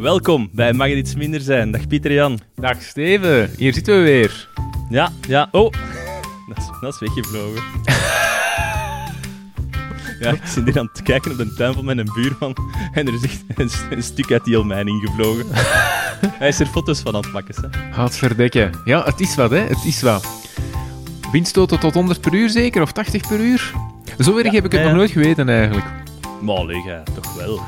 Welkom bij Mag het iets minder zijn. Dag Pieter Jan. Dag Steven, hier zitten we weer. Ja, ja. Oh, dat is, dat is weggevlogen. Ja, ik zit hier aan het kijken op de tuin van mijn buurman en er is echt een, een stuk uit die heel ingevlogen. Hij is er foto's van aan het maken. Gaat verdekken. Ja, het is wat, hè. Het is wat. Windstoten tot 100 per uur zeker, of 80 per uur? Zo erg Ja, heb ik het ja, nog nooit geweten, eigenlijk. Maar hè, toch wel.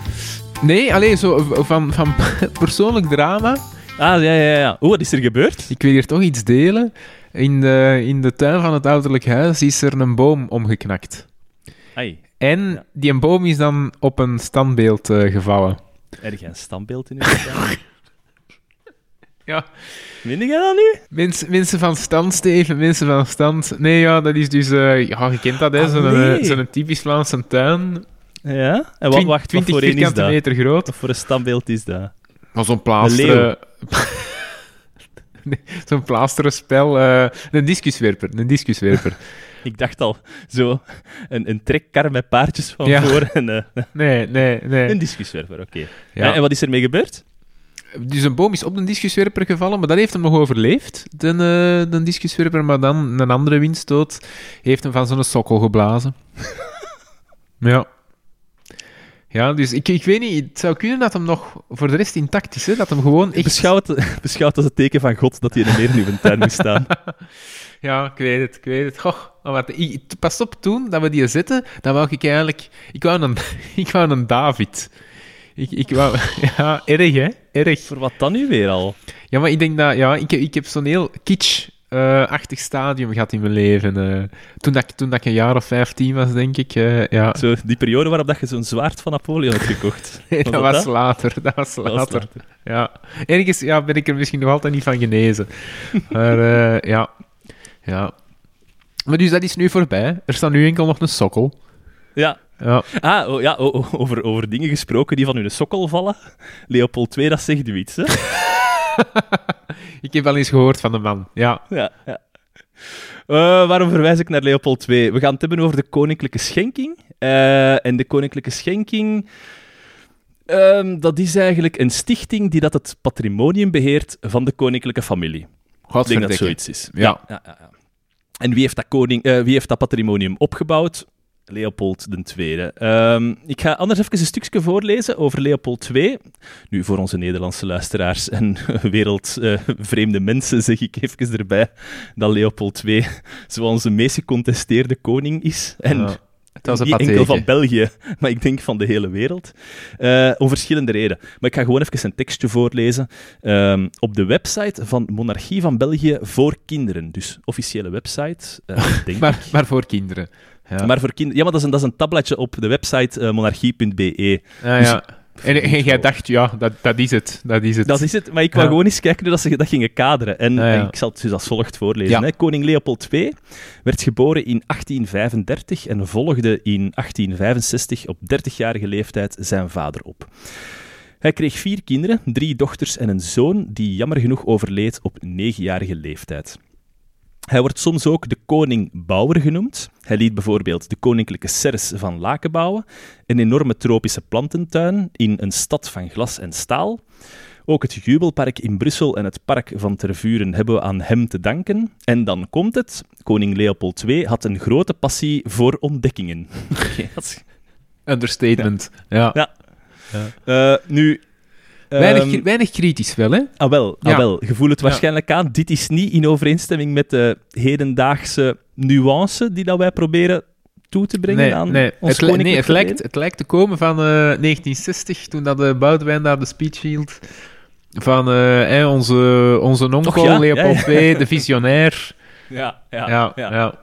Nee, alleen zo van, van persoonlijk drama. Ah, ja, ja, ja. Oeh, wat is er gebeurd? Ik wil hier toch iets delen. In de, in de tuin van het ouderlijk huis is er een boom omgeknakt. Ai, En Ja. die boom is dan op een standbeeld eh, gevallen. heb jij een standbeeld in uw tuin? Ja. Vind jij dat nu? Mensen, mensen van stand, Steven, mensen van stand. Nee, ja, dat is dus... eh, ja, je kent dat, hè. Ah, Zo'n nee. eh, zo'n typisch Vlaamse tuin. Ja? En wat, wacht, wat 20 voor een is dat? meter groot. Wat voor een standbeeld is dat? Maar zo'n Een plaasteren... Nee, zo'n plaasteren spel. eh, een discuswerper, een discuswerper. Ik dacht al, zo een, een trekkar met paardjes van Ja. voor en eh, Nee, nee, nee. een discuswerper, oké. Ja. En, en wat is ermee gebeurd? Dus een boom is op de discuswerper gevallen, maar dat heeft hem nog overleefd, de, eh, de discuswerper. Maar dan een andere windstoot heeft hem van zo'n sokkel geblazen. ja. Ja, dus ik, ik weet niet, het zou kunnen dat hem nog voor de rest intact is, hè? dat hem gewoon echt... Beschouw het, beschouw het als het teken van God dat hij meer in uw tuin moet staan. Ja, ik weet het, ik weet het. Goh, maar pas op, toen dat we die zetten, dan wou ik eigenlijk... Ik wou een, ik wou een David. Ik, ik wou... Ja, erg, hè? Erg. Voor wat dan nu weer al? Ja, maar ik denk dat... Ja, ik, heb- ik heb zo'n heel kitsch-achtig stadium gehad in mijn leven. eh. toen, dat, ik- toen dat ik een jaar of vijftien was, denk ik. eh, ja. Zo, die periode waarop dat je zo'n zwaard van Napoleon hebt gekocht. Nee, dat dat was dat? later. Dat was Dat was later. later. Ja. Ergens ja, ben ik er misschien nog altijd niet van genezen. Maar eh, ja. ja. Maar dus dat is nu voorbij. Er staat nu enkel nog een sokkel. Ja. Ja. Ah, oh, ja, oh, oh, over, over dingen gesproken die van hun sokkel vallen. Leopold II, dat zegt u iets, hè? Ik heb wel eens gehoord van de man. Ja. Ja, ja. Eh, waarom verwijs ik naar Leopold II? We gaan het hebben over de koninklijke schenking. Eh, en de koninklijke schenking... ehm, dat is eigenlijk een stichting die dat het patrimonium beheert van de koninklijke familie. Ik denk dat zoiets is. Ja. ja, ja, ja. En wie heeft, dat koning, eh, wie heeft dat patrimonium opgebouwd? Leopold II. Ehm, ik ga anders even een stukje voorlezen over Leopold II. Nu, voor onze Nederlandse luisteraars en wereldvreemde mensen zeg ik even erbij dat Leopold II zoals de meest gecontesteerde koning is. En Ja. Het was een niet enkel van. België, maar ik denk van de hele wereld. Eh, om verschillende redenen. Maar ik ga gewoon even een tekstje voorlezen. Ehm, op de website van Monarchie van België voor kinderen. Dus officiële website, eh, denk Maar, ik. maar voor kinderen. Ja. Maar voor kinderen... Ja, maar dat is, een, dat is een tabletje op de website eh, monarchie.be. Dus- ja. En, en jij dacht, ja, dat, dat is het. Dat is het. Dat is het, maar ik wou Ja. gewoon eens kijken hoe dat ze dat gingen kaderen. En ja. ik zal het dus als volgt voorlezen. Ja. Hè. Koning Leopold II werd geboren in 1835 en volgde in 1865 op 30-jarige leeftijd zijn vader op. Hij kreeg vier kinderen, drie dochters en een zoon, die jammer genoeg overleed op 9-jarige leeftijd. Hij wordt soms ook de koning Bouwer genoemd. Hij liet bijvoorbeeld de koninklijke serres van Laken bouwen, een enorme tropische plantentuin in een stad van glas en staal. Ook het Jubelpark in Brussel en het Park van Tervuren hebben we aan hem te danken. En dan komt het. Koning Leopold II had een grote passie voor ontdekkingen. Understatement. Ja. Ja. Eh, nu... Weinig, ehm, weinig kritisch wel, hè? Ah wel, ah wel, je voelt het waarschijnlijk aan. Dit is niet in overeenstemming met de hedendaagse nuance die dat wij proberen toe te brengen Nee, aan nee. ons Het, nee het, lijkt, het lijkt te komen van eh, 1960, toen dat de Boudewijn daar de speech hield. Van eh, onze, onze onkel ja? Leopold Ja, ja. II, de visionair. Ja, ja. ja.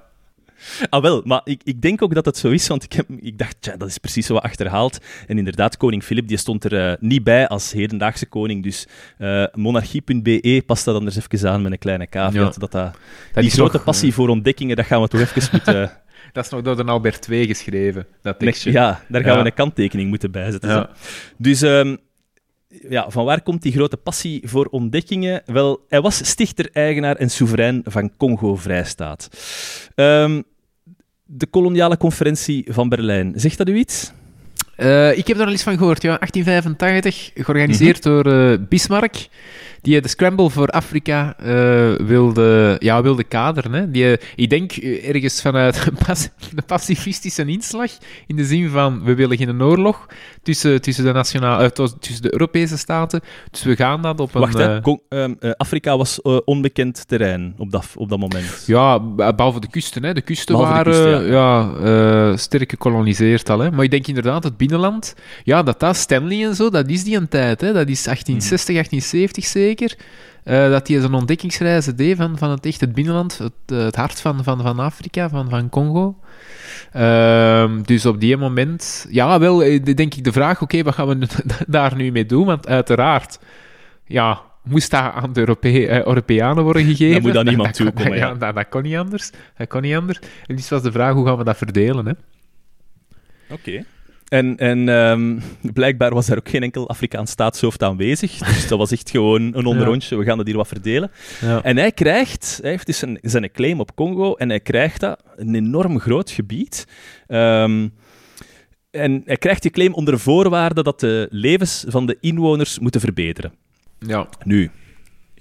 Ah wel, maar ik, ik denk ook dat het zo is, want ik, heb, ik dacht, tja, dat is precies zo wat achterhaald. En inderdaad, koning Filip die stond er eh, niet bij als hedendaagse koning, dus eh, monarchie.be past dat anders even aan met een kleine caveat. Ja. Dat, dat, Dat die grote passie voor ontdekkingen, dat gaan we toch even moeten... Dat is nog door de Albert II geschreven, dat tekstje. ja, daar gaan Ja. we een kanttekening moeten bijzetten. Dus ehm, ja, van waar komt die grote passie voor ontdekkingen? Wel, hij was stichter-eigenaar en soeverein van Congo-Vrijstaat. Ehm, de koloniale conferentie van Berlijn, zegt dat u iets? Eh, ik heb daar al eens van gehoord, ja. 1885, georganiseerd door eh, Bismarck. Die de scramble voor Afrika eh, wilde, ja, wilde kaderen. Hè. Die, ik denk ergens vanuit een pas- een pacifistische inslag. In de zin van, we willen geen oorlog tussen, tussen, de, nationale, eh, tussen de Europese staten. Dus we gaan dat op een... Wacht, eh, Afrika was onbekend terrein op dat, op dat moment. Ja, behalve de kusten. Hè. De kusten Behalve de waren ja. eh, sterk gekoloniseerd al. Hè. Maar ik denk inderdaad, het binnenland... Ja, dat dat, Stanley en zo, dat is die een tijd. Hè. Dat is 1860, 1870 zeker. Eh, dat hij zijn ontdekkingsreizen deed van, van het echt het binnenland, het, eh, het hart van, van, van Afrika, van, van Congo. Ehm, dus op die moment... Ja, wel, eh, denk ik de vraag, oké, wat gaan we daar nu mee doen? Want uiteraard... Ja, moest dat aan de Europe eh, Europeanen worden gegeven? Dan moet aan iemand kon- toekomen, ja. dat, dat kon niet anders. Dat kon niet anders. En dus was de vraag, hoe gaan we dat verdelen? Hè? Oké. En, en ehm, blijkbaar was er ook geen enkel Afrikaans staatshoofd aanwezig. Dus dat was echt gewoon een onderrondje. We gaan dat hier wat verdelen. Ja. En hij krijgt, hij heeft dus zijn, zijn claim op Congo en hij krijgt dat, een enorm groot gebied. Ehm, en hij krijgt die claim onder voorwaarde dat de levens van de inwoners moeten verbeteren. ja. Nu,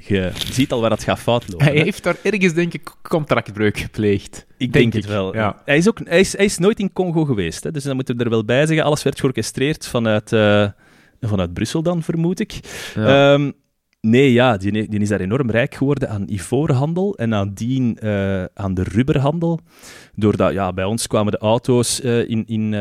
je ziet al waar dat gaat fout lopen. Hij hè? heeft daar ergens, denk ik, contractbreuk gepleegd. Ik denk denk, het wel. ja. Hij, is ook, hij, is, hij is nooit in Congo geweest, hè, dus dan moeten we er wel bij zeggen. Alles werd georchestreerd vanuit, eh, vanuit Brussel dan, vermoed ik. Ja. Ehm, nee, ja, die, die is daar enorm rijk geworden aan ivoorhandel en nadien eh aan de rubberhandel. Doordat, ja, bij ons kwamen de auto's eh, in, in,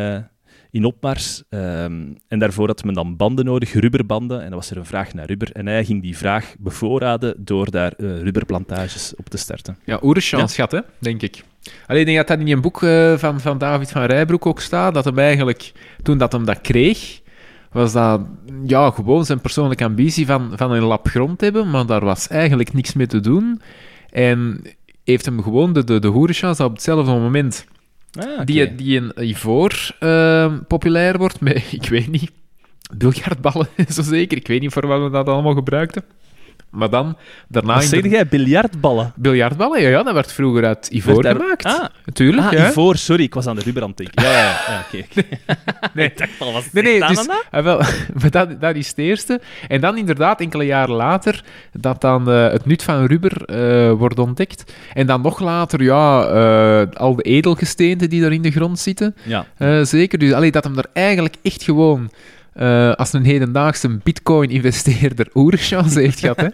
in opmars. ehm, en daarvoor had men dan banden nodig, rubberbanden. En dan was er een vraag naar rubber. En hij ging die vraag bevoorraden door daar eh, rubberplantages op te starten. Ja, oerenchance schat, hè, denk ik. Alleen ik denk dat dat in een boek eh, van, van David van Rijbroek ook staat, dat hem eigenlijk, toen dat hem dat kreeg, was dat ja, gewoon zijn persoonlijke ambitie van, van een lap grond hebben, maar daar was eigenlijk niks mee te doen. En heeft hem gewoon de, de, de op hetzelfde moment Ah, die, die een ivoor eh, populair wordt met, ik weet niet, biljartballen, zo zeker. Ik weet niet voor wat we dat allemaal gebruikten. Maar dan, daarna... Wat zeg de- jij? Biljartballen? Biljartballen, ja, ja, dat werd vroeger uit ivoor daar- gemaakt. Ah, Natuurlijk, ah ja. ivoor, sorry, ik was aan de rubber aan het denken. Ja, ja, ja, oké. Nee. Ik dacht al, was Nee, nee, het dus, ah, wel, maar dat, dat is het eerste. En dan inderdaad, enkele jaren later, dat dan eh, het nut van rubber eh, wordt ontdekt. En dan nog later, ja, eh, al de edelgesteenten die daar in de grond zitten. Ja. Zeker. Dus allee, dat hem er eigenlijk echt gewoon eh, als een hedendaagse bitcoin-investeerder oerchance heeft gehad. Hè?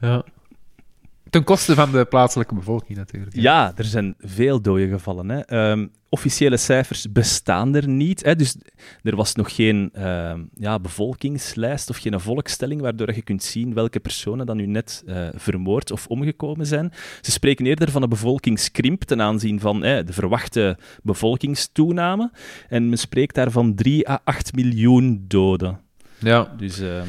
ja. Ten koste van de plaatselijke bevolking natuurlijk. Ja, er zijn veel doden gevallen. Hè. Ehm, officiële cijfers bestaan er niet. Hè. Dus er was nog geen ehm, ja, bevolkingslijst of geen volkstelling waardoor je kunt zien welke personen dan nu net eh, vermoord of omgekomen zijn. Ze spreken eerder van een bevolkingskrimp ten aanzien van de verwachte bevolkingstoename. En men spreekt daar van 3 à 8 miljoen doden. Ja. Dus ehm,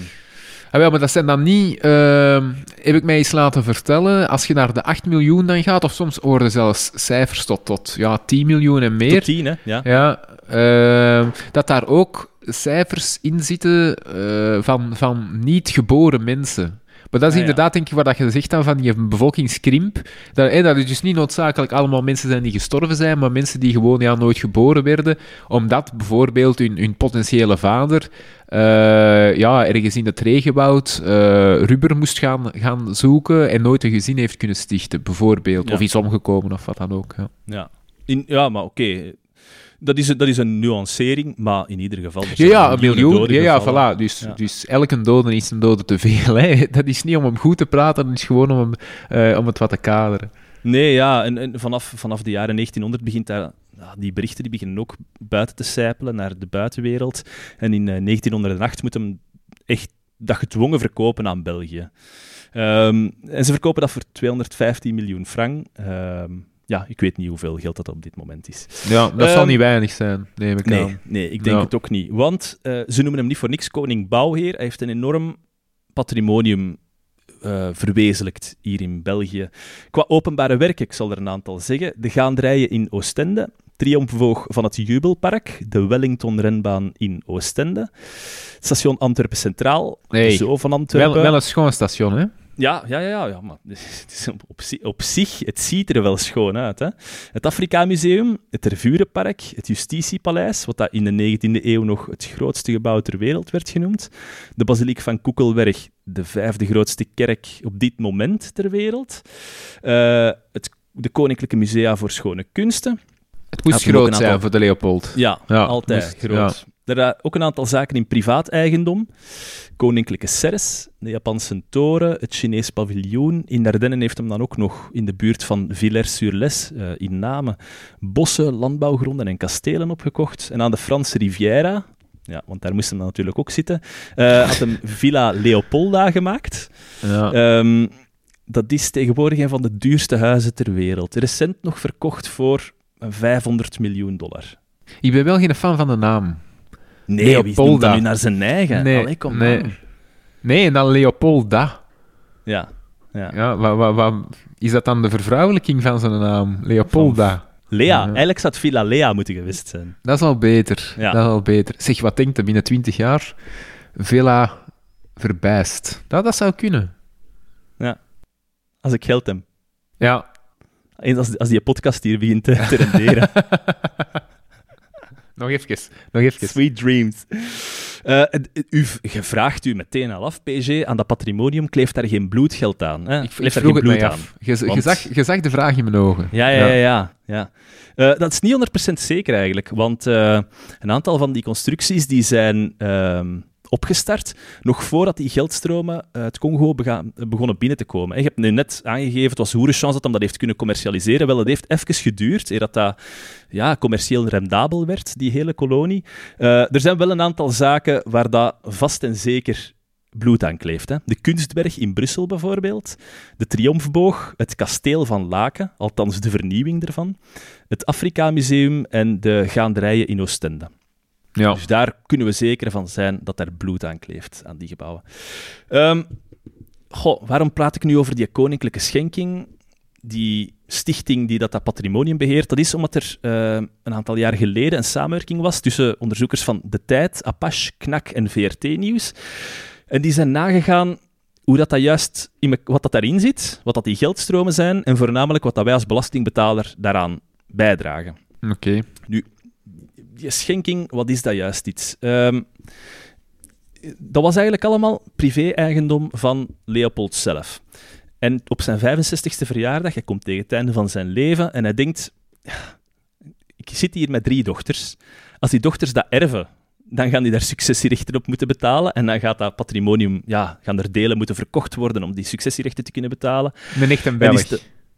Ah, wel, maar dat zijn dan niet, ehm, heb ik mij eens laten vertellen, als je naar de 8 miljoen dan gaat, of soms horen zelfs cijfers tot, tot ja, 10 miljoen en meer. tot 10, hè? Ja. Ja, ehm, dat daar ook cijfers in zitten eh, van, van niet geboren mensen. Maar dat is Ah, ja. inderdaad, denk ik, wat dat je zegt dan van die bevolkingskrimp. Dat, hè, dat het dus niet noodzakelijk allemaal mensen zijn die gestorven zijn, maar mensen die gewoon ja, nooit geboren werden, omdat bijvoorbeeld hun, hun potentiële vader eh, ja, ergens in het regenwoud eh rubber moest gaan, gaan zoeken en nooit een gezin heeft kunnen stichten, bijvoorbeeld. Ja. Of is omgekomen of wat dan ook. Ja. Ja, in, ja maar oké. Dat is, een- dat is een nuancering, maar in ieder geval... Ja, ja, een miljoen. Ja, ja, voilà. Dus, Ja. dus elke dode is een dode te veel. Hè. Dat is niet om hem goed te praten, dat is gewoon om, hem, eh, om het wat te kaderen. Nee, ja, en, en vanaf, vanaf de jaren 1900 begint daar... die berichten die beginnen ook buiten te sijpelen naar de buitenwereld. En in eh, 1908 moet hem echt dat gedwongen verkopen aan België. Ehm, en ze verkopen dat voor 215 miljoen frank. Ehm, ja, ik weet niet hoeveel geld dat op dit moment is. Ja, dat zal Ehm, niet weinig zijn, neem ik Nee, aan. nee ik denk Ja. het ook niet. Want eh, ze noemen hem niet voor niks koning Bouwheer. Hij heeft een enorm patrimonium eh, verwezenlijkt hier in België. Qua openbare werken, ik zal er een aantal zeggen. De gaanderijen in Oostende, Triomfboog van het Jubelpark, de Wellington-renbaan in Oostende, station Antwerpen Centraal, Nee. de Zoo van Wel, Antwerpen. wel een schoon station, hè? Ja, ja, ja, ja, maar het is op, op, zi- op zich, het ziet er wel schoon uit. Hè? Het Afrika Museum, het Tervurenpark, het Justitiepaleis, wat dat in de 19e eeuw nog het grootste gebouw ter wereld werd genoemd. De basiliek van Koekelberg, de vijfde grootste kerk op dit moment ter wereld. Eh, het, de Koninklijke Musea voor Schone Kunsten. Het moest groot zijn voor de Leopold. Ja, Ja, altijd moest- groot. Er ook een aantal zaken in privaat eigendom. Koninklijke Ceres, de Japanse toren, het Chinees paviljoen. In Dardenne heeft hem dan ook nog in de buurt van Villers-sur-Lez eh, in Namen bossen, landbouwgronden en kastelen opgekocht. En aan de Franse Riviera, ja, want daar moest hem dan natuurlijk ook zitten, eh, had hem Villa Leopolda gemaakt. Ja. Ehm, dat is tegenwoordig een van de duurste huizen ter wereld. Recent nog verkocht voor 500 miljoen dollar. Ik ben wel geen fan van de naam. Nee, wie Leopolda. dat nu naar zijn eigen? Nee, Allee, kom nee. aan. Nee, en dan Leopolda. Ja, ja. Ja, wa, wa, wa- is dat dan de vervrouwelijking van zijn naam? Leopolda. Lea, Ja. eigenlijk zou het Villa Lea moeten geweest zijn. Dat is al beter. Ja. Dat is al beter. Zeg, wat denkt hij binnen 20 jaar? Villa verbijst. Dat, dat zou kunnen. Als ik geld heb. Ja. Eens als, als die podcast hier begint te, te renderen. Nog even. Nog even. Sweet dreams. Eh, u, je vraagt u meteen al af, PG, aan dat patrimonium kleeft daar geen bloedgeld aan. Hè? Ik, Kleeft daar geen bloed af. Je, Want- zag, je zag de vraag in mijn ogen. Ja, ja, ja. ja, ja. Eh, dat is niet 100% zeker eigenlijk, want eh, een aantal van die constructies die zijn ehm, opgestart nog voordat die geldstromen uit Congo begonnen binnen te komen. En je hebt nu net aangegeven, het was hoerenchance dat hem dat heeft kunnen commercialiseren. Wel, het heeft even geduurd eer dat dat ja, commercieel rendabel werd, die hele kolonie. Eh, er zijn wel een aantal zaken waar dat vast en zeker bloed aan kleeft. Hè. De Kunstberg in Brussel bijvoorbeeld, de Triomfboog, het kasteel van Laken, althans de vernieuwing ervan, het Afrika Museum en de gaanderijen in Oostende. Ja. Dus daar kunnen we zeker van zijn dat er bloed aan kleeft, aan die gebouwen. Ehm, goh, waarom praat ik nu over die koninklijke schenking? Die stichting die dat, dat patrimonium beheert, dat is omdat er eh, een aantal jaar geleden een samenwerking was tussen onderzoekers van De Tijd, Apache, KNAK en VRT-nieuws. En die zijn nagegaan hoe dat, dat juist, in wat dat daarin zit, wat dat die geldstromen zijn en voornamelijk wat dat wij als belastingbetaler daaraan bijdragen Oké. Die schenking, wat is dat juist iets? Ehm, dat was eigenlijk allemaal privé-eigendom van Leopold zelf. En op zijn 65ste verjaardag, hij komt tegen het einde van zijn leven en hij denkt: "Ja, Ik zit hier met drie dochters. Als die dochters dat erven, dan gaan die daar successierechten op moeten betalen. En dan gaat dat patrimonium, ja, gaan er delen moeten verkocht worden om die successierechten te kunnen betalen. Een echt een Belg.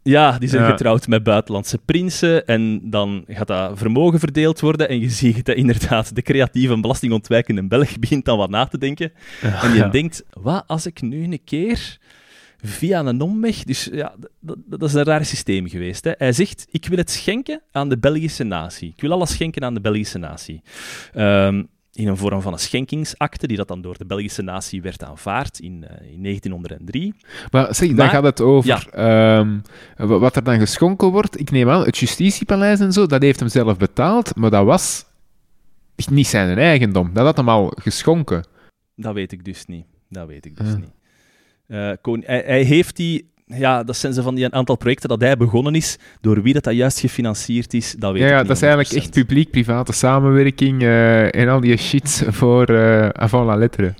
Ja, die zijn Ja. getrouwd met buitenlandse prinsen en dan gaat dat vermogen verdeeld worden en je ziet dat inderdaad de creatieve en belastingontwijkende Belg begint dan wat na te denken. En je Ja. denkt, wat als ik nu een keer via een omweg... Dus ja, dat, is een raar systeem geweest. Hè. Hij zegt, ik wil het schenken aan de Belgische natie. Ik wil alles schenken aan de Belgische natie. Ehm, in een vorm van een schenkingsakte, die dat dan door de Belgische natie werd aanvaard in, eh, in 1903. Maar zeg, dan Maar- gaat het over Ja. ehm, wa- wat er dan geschonken wordt. Ik neem aan, het justitiepaleis en zo, dat heeft hem zelf betaald, maar dat was niet zijn eigendom. Dat had hem al geschonken. Dat weet ik dus niet. Dat weet ik dus Ah. niet. Eh, Koning- hij, hij heeft die... Ja, dat zijn ze van die een aantal projecten dat hij begonnen is. Door wie dat, dat juist gefinancierd is, dat weet Ja, ik ja niet dat is eigenlijk echt 100%. publiek-private samenwerking eh, en al die shit voor eh avant la lettre.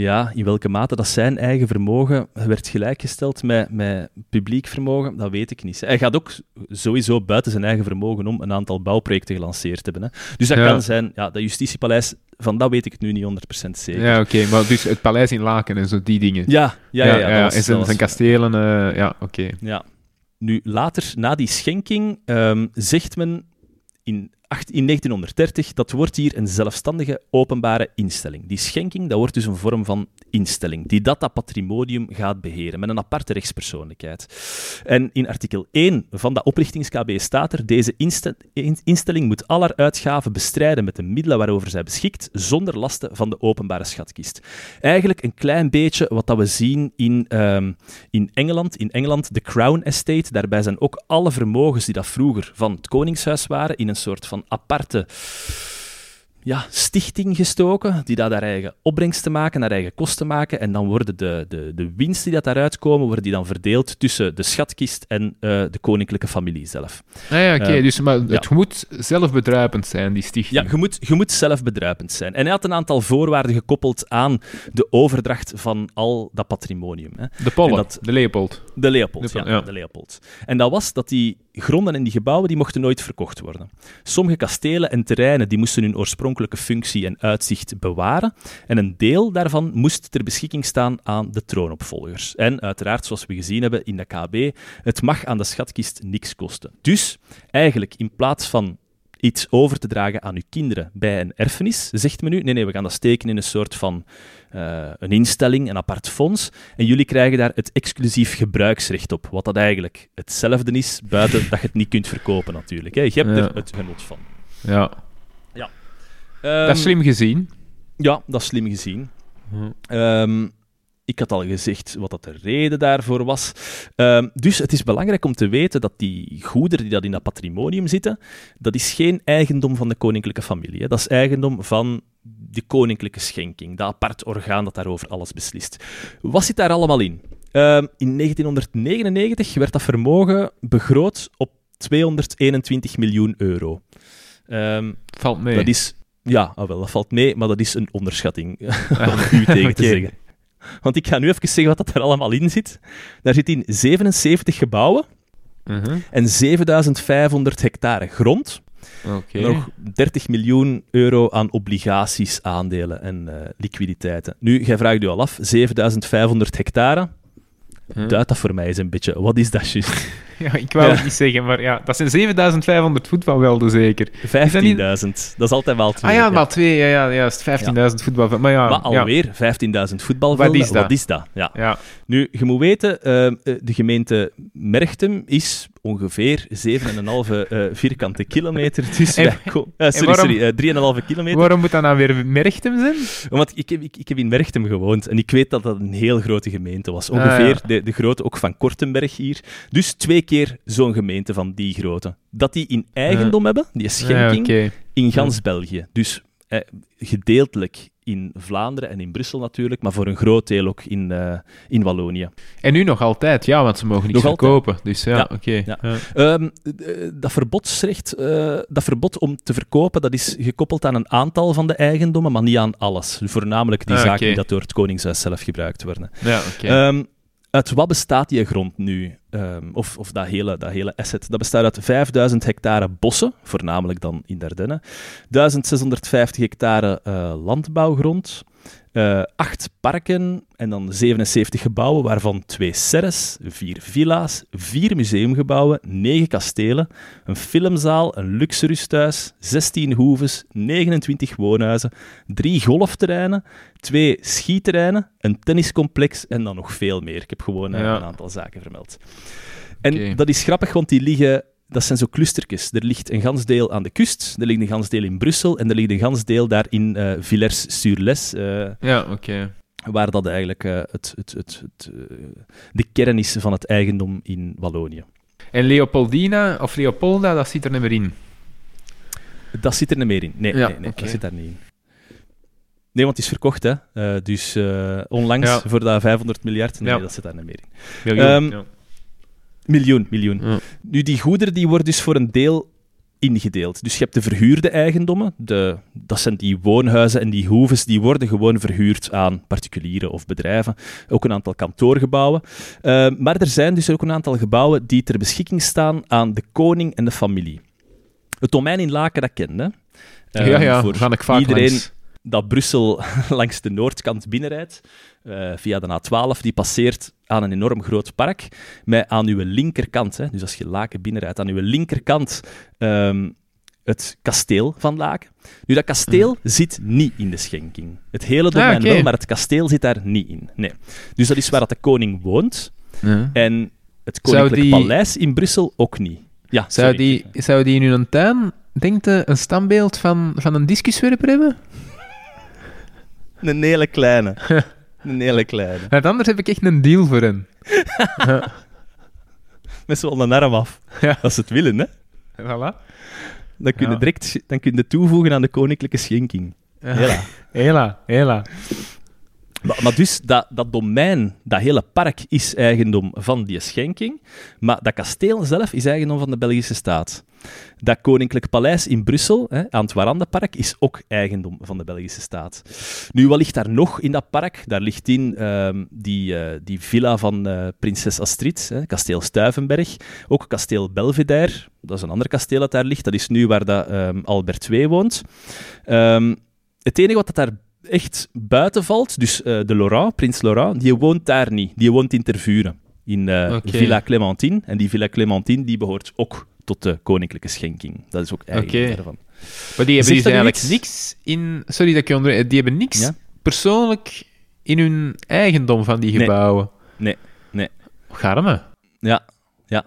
Ja, in welke mate dat zijn eigen vermogen werd gelijkgesteld met, met publiek vermogen, dat weet ik niet. Hij gaat ook sowieso buiten zijn eigen vermogen om een aantal bouwprojecten gelanceerd hebben. Hè. Dus dat Ja. kan zijn, ja, dat justitiepaleis, van dat weet ik het nu niet 100% zeker. Ja, oké, maar dus het paleis in Laken en zo, die dingen. ja, ja, ja, ja, dat was- en zijn, kastelen, eh, ja, oké. Ja. Nu, later, na die schenking, ehm, zegt men in, in 1930 dat wordt hier een zelfstandige openbare instelling. Die schenking, dat wordt dus een vorm van instelling, die dat, dat patrimonium gaat beheren, met een aparte rechtspersoonlijkheid. En in artikel 1 van dat oplichtings-KB staat er, deze inste- in- instelling moet aller uitgaven bestrijden met de middelen waarover zij beschikt, zonder lasten van de openbare schatkist. Eigenlijk een klein beetje wat dat we zien in, ehm, in Engeland. In Engeland, de Crown Estate. Daarbij zijn ook alle vermogens die dat vroeger van het Koningshuis waren, in een soort van aparte ja, stichting gestoken, die daar haar eigen opbrengsten maken, haar eigen kosten maken. En dan worden de, de, de winsten die dat daaruit komen, worden die dan verdeeld tussen de schatkist en eh, de koninklijke familie zelf. Ah ja, oké. Eh, dus maar het ja. moet zelfbedruipend zijn, die stichting. Ja, je moet, je moet zelfbedruipend zijn. En hij had een aantal voorwaarden gekoppeld aan de overdracht van al dat patrimonium. Hè. De Polle, En dat- de Leopold. De Leopold, De- ja, ja. de Leopold. En dat was dat die gronden en die gebouwen die mochten nooit verkocht worden. Sommige kastelen en terreinen die moesten hun oorspronkelijke functie en uitzicht bewaren. En een deel daarvan moest ter beschikking staan aan de troonopvolgers. En uiteraard, zoals we gezien hebben in de KB, het mag aan de schatkist niks kosten. Dus eigenlijk in plaats van iets over te dragen aan uw kinderen bij een erfenis, zegt men nu, nee, nee, we gaan dat steken in een soort van eh, een instelling, een apart fonds, en jullie krijgen daar het exclusief gebruiksrecht op, wat dat eigenlijk hetzelfde is, buiten dat je het niet kunt verkopen natuurlijk. Hè. Je hebt Ja. er het genot van. Ja, Ehm, dat is slim gezien. Ja, dat is slim gezien. Hm. Ehm, ik had al gezegd wat dat de reden daarvoor was. Ehm, dus het is belangrijk om te weten dat die goederen die dat in dat patrimonium zitten, dat is geen eigendom van de koninklijke familie. Hè. Dat is eigendom van de koninklijke schenking, dat apart orgaan dat daarover alles beslist. Wat zit daar allemaal in? Ehm, in 1999 werd dat vermogen begroot op 221 miljoen euro. Ehm, Valt mee. dat is, ja, ah, wel, dat valt mee, maar dat is een onderschatting, om u tegen te zeggen. Want ik ga nu even zeggen wat dat er allemaal in zit. Daar zit in 77 gebouwen Mhm. en 7500 hectare grond. Oké. Nog 30 miljoen euro aan obligaties, aandelen en eh, liquiditeiten. Nu, jij vraagt u al af, 7500 hectare, duidt dat voor mij eens een beetje. Wat is dat juist? Ja, ik wou Ja. het niet zeggen, maar ja, dat zijn 7500 voetbalvelden zeker. 15.000. Dat is altijd wel twee. Ah ja, maar twee, ja, ja, juist, 15.000 voetbalvelden. Maar ja, Maar ja, alweer 15.000 voetbalvelden. Wat is dat? Wat is dat? Ja. ja. Nu, je moet weten, eh, eh, de gemeente Merchtem is ongeveer 7,5 eh, vierkante kilometer. Dus En- sorry, waarom- sorry, eh, 3,5 kilometer. Waarom moet dat nou weer Merchtem zijn? Want ik heb, ik, ik heb in Merchtem gewoond en ik weet dat dat een heel grote gemeente was. Ah, Ongeveer ja. de, de grootte ook van Kortenberg hier. Dus twee keer zo'n gemeente van die grootte. Dat die in eigendom hebben, die schenking, Ja, in gans België. Dus eh, gedeeltelijk in Vlaanderen en in Brussel natuurlijk, maar voor een groot deel ook in, eh, in Wallonië. En nu nog altijd, ja, want ze mogen altijd. verkopen. Dus ja, Ja, oké. ja. Ja. Ehm, eh, dat verbodsrecht, eh, dat verbod om te verkopen, dat is gekoppeld aan een aantal van de eigendommen, maar niet aan alles. Voornamelijk die Ah, zaken die dat door het Koningshuis zelf gebruikt worden. Ja, oké. Ehm, uit wat bestaat die grond nu? Ehm, of of dat, hele, dat hele asset? Dat bestaat uit 5000 hectare bossen, voornamelijk dan in Dardenne, 1650 hectare eh, landbouwgrond, eh, acht parken en dan 77 gebouwen, waarvan twee serres, vier villa's, vier museumgebouwen, negen kastelen, een filmzaal, een luxe rusthuis, 16 hoeves, 29 woonhuizen, drie golfterreinen, twee schietterreinen, een tenniscomplex en dan nog veel meer. Ik heb gewoon eh, Ja. een aantal zaken vermeld. En dat is grappig, want die liggen... Dat zijn zo clustertjes. Er ligt een gans deel aan de kust, er ligt een gans deel in Brussel en er ligt een gans deel daar in eh, Villers-sur-Lez, eh, ja, oké. waar dat eigenlijk eh, het, het, het, het, de kern is van het eigendom in Wallonië. En Leopoldina, of Leopolda, dat zit er niet meer in. Dat zit er niet meer in. Nee, Ja, nee, nee oké. dat zit daar niet in. Nee, want het is verkocht, hè. Dus onlangs Ja. voor dat 500 miljard. Nee, Ja. dat zit daar niet meer in. Ja. Miljoen, miljoen. Ja. Nu, die goederen die worden dus voor een deel ingedeeld. Dus je hebt de verhuurde eigendommen, de, dat zijn die woonhuizen en die hoeves, die worden gewoon verhuurd aan particulieren of bedrijven. Ook een aantal kantoorgebouwen. Eh, maar er zijn dus ook een aantal gebouwen die ter beschikking staan aan de koning en de familie. Het domein in Laken, dat kende. ja, ja, voor ga ik vaak iedereen langs. Dat Brussel langs de noordkant binnenrijdt, eh, via de A12, die passeert aan een enorm groot park, met aan uw linkerkant, hè, dus als je Laken binnenrijdt, aan uw linkerkant ehm, het kasteel van Laken. Nu, dat kasteel zit niet in de schenking. Het hele domein oké. wel, maar het kasteel zit daar niet in. Nee. Dus dat is waar dat de koning woont, Ja. en het koninklijk die- paleis in Brussel ook niet. Ja, Zou, sorry. die, zou die in hun tuin, denkt een standbeeld van, van een discuswerper hebben? Een hele kleine. Een hele kleine. Want anders heb ik echt een deal voor hen. Met zo'n arm af. Ja. Als ze het willen, hè. Voilà. dan kun je Ja. direct dan kun je toevoegen aan de koninklijke schenking. Hela. Hela, hela. Maar, dus, dat, dat domein, dat hele park, is eigendom van die schenking. Maar dat kasteel zelf is eigendom van de Belgische staat. Dat koninklijk paleis in Brussel, hè, aan het Warandenpark, is ook eigendom van de Belgische staat. Nu, wat ligt daar nog in dat park? Daar ligt in ehm, die, eh, die villa van eh, prinses Astrid, hè, kasteel Stuivenberg. Ook kasteel Belvedere, dat is een ander kasteel dat daar ligt. Dat is nu waar dat, ehm, Albert II woont. Ehm, het enige wat dat daar echt buiten valt, dus eh, de Laurent, prins Laurent, die woont daar niet. Die woont in Tervuren, in eh. Villa Clementine. En die Villa Clementine die behoort ook tot de koninklijke schenking. Dat is ook eigendom Oké. daarvan. Maar die hebben dus dat u eigenlijk niks in... Sorry dat ik je onder... Die hebben niks Ja? persoonlijk in hun eigendom van die Nee. gebouwen. Nee, nee. Garme. Ja, ja.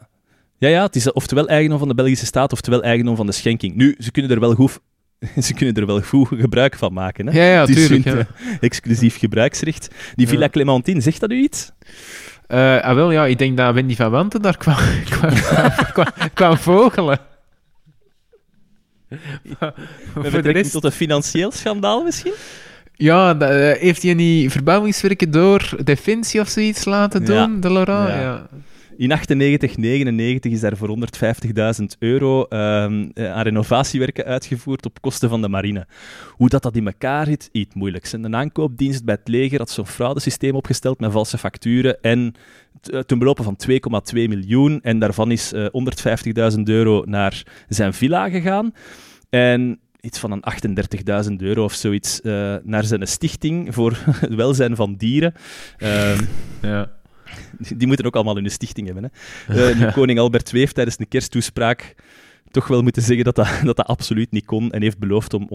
Ja, ja, het is oftewel eigendom van de Belgische staat, oftewel eigendom van de schenking. Nu, ze kunnen er wel goed, ze kunnen er wel goed gebruik van maken. Hè? Ja, ja, tuurlijk. Ja. eh, exclusief gebruiksrecht. Die Villa Ja. Clementine, zegt dat u iets? Eh, ah, wel, ja, ik denk dat Wendy van Wanten daar kwam, kwam, kwam, kwam, kwam vogelen. Maar Met betrekking rest... tot een financieel schandaal misschien? Ja, dat, eh, heeft hij niet verbouwingswerken door Defensie of zoiets laten Ja. doen, de Laurent? Ja. In 98, 99 is daar voor 150.000 euro ehm, eh, aan renovatiewerken uitgevoerd op kosten van de marine. Hoe dat, dat in elkaar zit, iets moeilijks. hè. Een aankoopdienst bij het leger had zo'n fraudesysteem opgesteld met valse facturen en eh, ten belopen van 2,2 miljoen. En daarvan is eh, 150.000 euro naar zijn villa gegaan. En iets van een 38.000 euro of zoiets naar zijn stichting voor het welzijn van dieren. Ehm, Ja. die moeten ook allemaal hun stichting hebben. Hè. Eh, nu, koning Albert II heeft tijdens een kersttoespraak toch wel moeten zeggen dat dat, dat dat absoluut niet kon en heeft beloofd om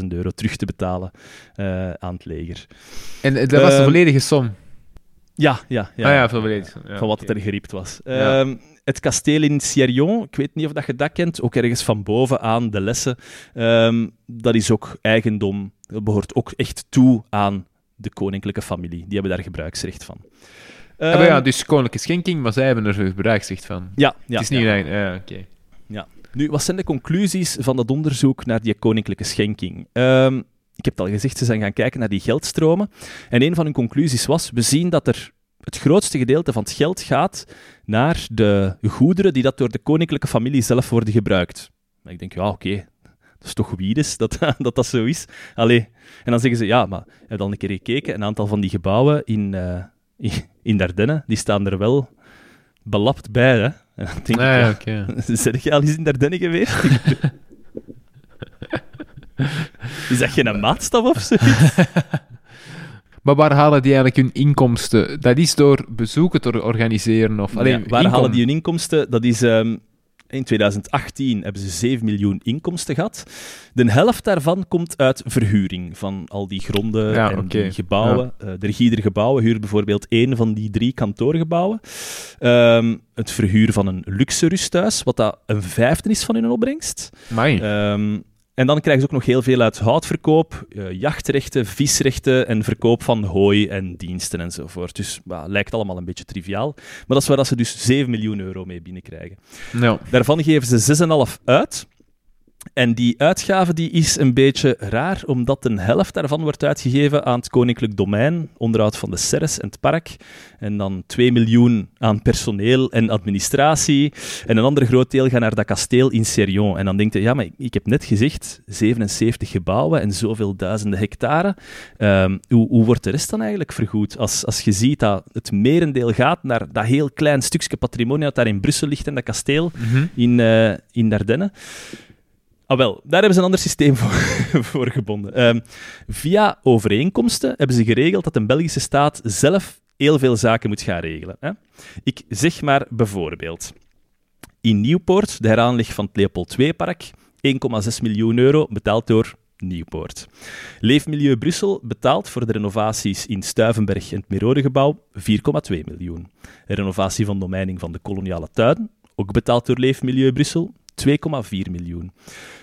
185.000 euro terug te betalen eh, aan het leger. En eh, dat was de Ehm, volledige som. Ja, ja, ja. ah ja. Ja, van wat er geriept was. Ehm, het kasteel in Sierrion, ik weet niet of dat je dat kent, ook ergens van boven aan de lessen. Ehm, dat is ook eigendom, dat behoort ook echt toe aan de koninklijke familie. Die hebben daar gebruiksrecht van. Ah, ja, Ehm, dus koninklijke schenking, maar zij hebben er gebruiksrecht van. ja, ja, het is niet ja. ja, oké. Nu, wat zijn de conclusies van dat onderzoek naar die koninklijke schenking? Ehm, ik heb het al gezegd, ze zijn gaan kijken naar die geldstromen. En een van hun conclusies was, we zien dat er het grootste gedeelte van het geld gaat naar de goederen die dat door de koninklijke familie zelf worden gebruikt. Maar ik denk, ja, oké, is toch wiedes dat, dat dat zo is. Allee. En dan zeggen ze, ja, maar heb je al een keer gekeken? Een aantal van die gebouwen in, eh, in, in Dardenne, die staan er wel belapt bij, hè. En dan denk ik, Ah, ja. Zeg je al eens in Dardenne geweest? Is dat geen maatstaf of zo? Maar waar halen die eigenlijk hun inkomsten? Dat is door bezoeken te organiseren? Of, alleen, Ja, waar inkom- halen die hun inkomsten? Dat is... ehm, in 2018 hebben ze 7 miljoen inkomsten gehad. De helft daarvan komt uit verhuring van al die gronden Ja, en die gebouwen. Eh, de Regieder Gebouwen huurt bijvoorbeeld één van die drie kantoorgebouwen. Ehm, het verhuur van een luxe rusthuis, wat dat een vijfde is van hun opbrengst. En dan krijgen ze ook nog heel veel uit houtverkoop, eh, jachtrechten, visrechten en verkoop van hooi en diensten enzovoort. Dus lijkt allemaal een beetje triviaal. Maar dat is waar dat ze dus 7 miljoen euro mee binnenkrijgen. Daarvan geven ze 6,5 uit. En die uitgave die is een beetje raar, omdat een helft daarvan wordt uitgegeven aan het koninklijk domein, onderhoud van de serres en het park. En dan 2 miljoen aan personeel en administratie. En een ander groot deel gaat naar dat kasteel in Serion. En dan denkt je, ja, maar ik, ik heb net gezegd, 77 gebouwen en zoveel duizenden hectare. Ehm, hoe, hoe wordt de rest dan eigenlijk vergoed? Als, als je ziet dat het merendeel gaat naar dat heel klein stukje patrimonie dat daar in Brussel ligt en dat kasteel Mhm. in, eh in Dardenne. Ah wel, daar hebben ze een ander systeem voor, voor gebonden. Ehm, via overeenkomsten hebben ze geregeld dat een Belgische staat zelf heel veel zaken moet gaan regelen. Hè? Ik zeg maar bijvoorbeeld, in Nieuwpoort, de heraanleg van het Leopold II-park, 1,6 miljoen euro betaald door Nieuwpoort. Leefmilieu Brussel betaalt voor de renovaties in Stuivenberg en het Merodegebouw 4,2 miljoen. Renovatie van de omheining van de koloniale tuin, ook betaald door Leefmilieu Brussel, 2,4 miljoen.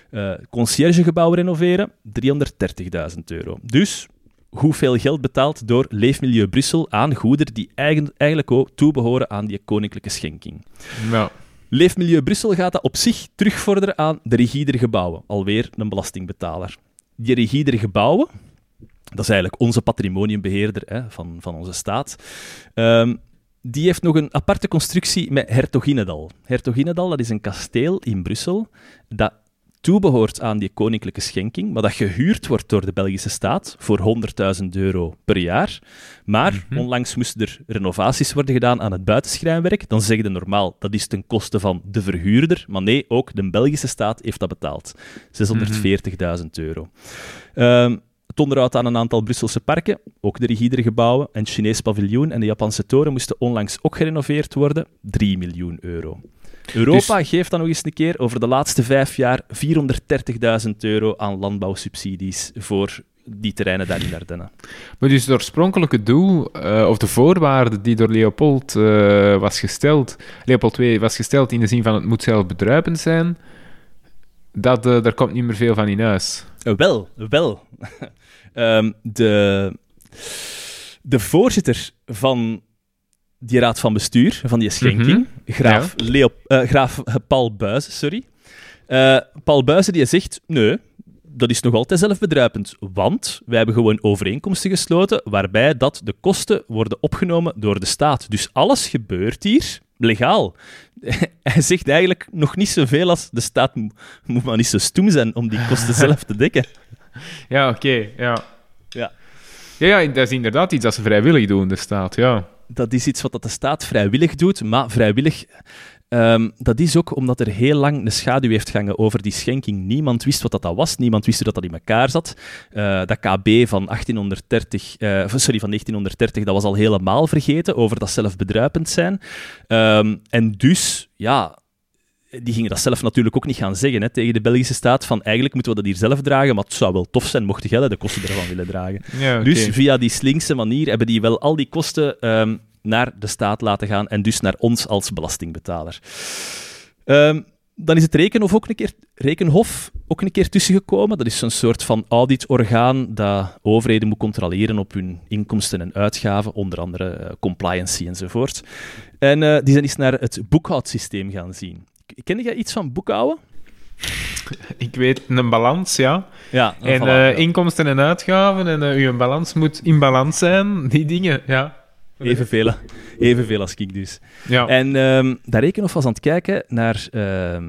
Eh conciergegebouw renoveren, 330.000 euro. Dus hoeveel geld betaald door Leefmilieu Brussel aan goederen die eigen, eigenlijk ook toebehoren aan die koninklijke schenking? Ja. Leefmilieu Brussel gaat dat op zich terugvorderen aan de rigidere gebouwen. Alweer een belastingbetaler. Die rigidere gebouwen, dat is eigenlijk onze patrimoniumbeheerder hè, van, van onze staat, ehm, die heeft nog een aparte constructie met Hertoginedal. Hertoginedal, dat is een kasteel in Brussel dat toebehoort aan die koninklijke schenking, maar dat gehuurd wordt door de Belgische staat voor 100.000 euro per jaar. Maar Mhm. onlangs moesten er renovaties worden gedaan aan het buitenschrijnwerk. Dan zeggen de normaal, dat is ten koste van de verhuurder. Maar nee, ook de Belgische staat heeft dat betaald. 640.000 euro. Ehm, het onderhoud aan een aantal Brusselse parken, ook de rigidere gebouwen, en het Chinees paviljoen en de Japanse toren moesten onlangs ook gerenoveerd worden. 3 miljoen euro. Europa geeft dan nog eens een keer over de laatste vijf jaar 430.000 euro aan landbouwsubsidies voor die terreinen daar in Ardennen. Maar dus het oorspronkelijke doel, eh, of de voorwaarde die door Leopold eh, was gesteld, Leopold II was gesteld in de zin van het moet zelfbedruipend zijn, dat, eh, daar komt niet meer veel van in huis. Wel, wel. Ehm, de, de voorzitter van die raad van bestuur, van die schenking, graaf, Leo, eh, graaf Paul Buizen, sorry. Eh, Paul Buizen die zegt, nee, dat is nog altijd zelfbedruipend, want wij hebben gewoon overeenkomsten gesloten waarbij dat de kosten worden opgenomen door de staat. Dus alles gebeurt hier legaal. Hij zegt eigenlijk nog niet zoveel als de staat mo- moet maar niet zo stoem zijn om die kosten zelf te dekken. Ja, oké, ja. Ja. Ja, ja, dat is inderdaad iets dat ze vrijwillig doen, de staat, ja. dat is iets wat dat de staat vrijwillig doet, maar vrijwillig... ehm, dat is ook omdat er heel lang een schaduw heeft gehangen over die schenking. Niemand wist wat dat, dat was, niemand wist hoe dat, dat in elkaar zat. Eh, dat KB van, 1830, eh, sorry, van 1930, dat was al helemaal vergeten, over dat zelfbedruipend zijn. Ehm, en dus, ja, die gingen dat zelf natuurlijk ook niet gaan zeggen hè, tegen de Belgische staat, van eigenlijk moeten we dat hier zelf dragen, maar het zou wel tof zijn mocht jij de kosten ervan willen dragen. ja. Dus via die slinkse manier hebben die wel al die kosten ehm, naar de staat laten gaan en dus naar ons als belastingbetaler. Ehm, dan is het Rekenhof ook een keer, Rekenhof ook een keer tussengekomen. Dat is een soort van auditorgaan dat overheden moet controleren op hun inkomsten en uitgaven, onder andere eh, compliancy enzovoort. En eh, die zijn eens naar het boekhoudsysteem gaan zien. Ken jij iets van boekhouden? Ik weet een balans, ja. Ja, En voilà, eh, ja. inkomsten en uitgaven, en eh, uw balans moet in balans zijn, die dingen, ja. evenveel, evenveel als ik dus. Ja. En ehm daar Rekenhof was aan het kijken naar ehm,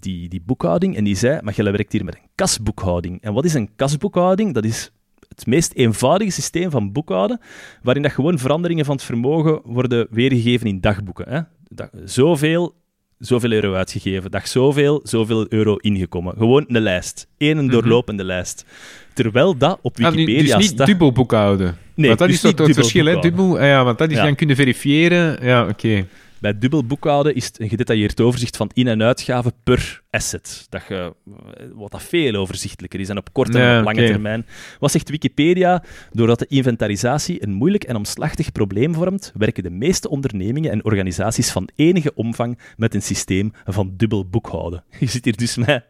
die, die boekhouding en die zei, maar jij werkt hier met een kasboekhouding. En wat is een kasboekhouding? Dat is het meest eenvoudige systeem van boekhouden, waarin dat gewoon veranderingen van het vermogen worden weergegeven in dagboeken. Hè? Zoveel, zoveel euro uitgegeven, dag zoveel, zoveel euro ingekomen. Gewoon een lijst. Eén een doorlopende lijst. Terwijl dat op Ah, Wikipedia dus niet staat... dubbel boekhouden. Nee, want dat dus is niet het verschil, hè? Dubbel, ah ja, want dat is Ja. dan kunnen verifiëren. Ja, oké. Bij dubbel boekhouden is het een gedetailleerd overzicht van in- en uitgaven per asset. Dat je, wat dat veel overzichtelijker is en op korte en op lange termijn. Wat zegt Wikipedia? Doordat de inventarisatie een moeilijk en omslachtig probleem vormt, werken de meeste ondernemingen en organisaties van enige omvang met een systeem van dubbel boekhouden. Je zit hier dus met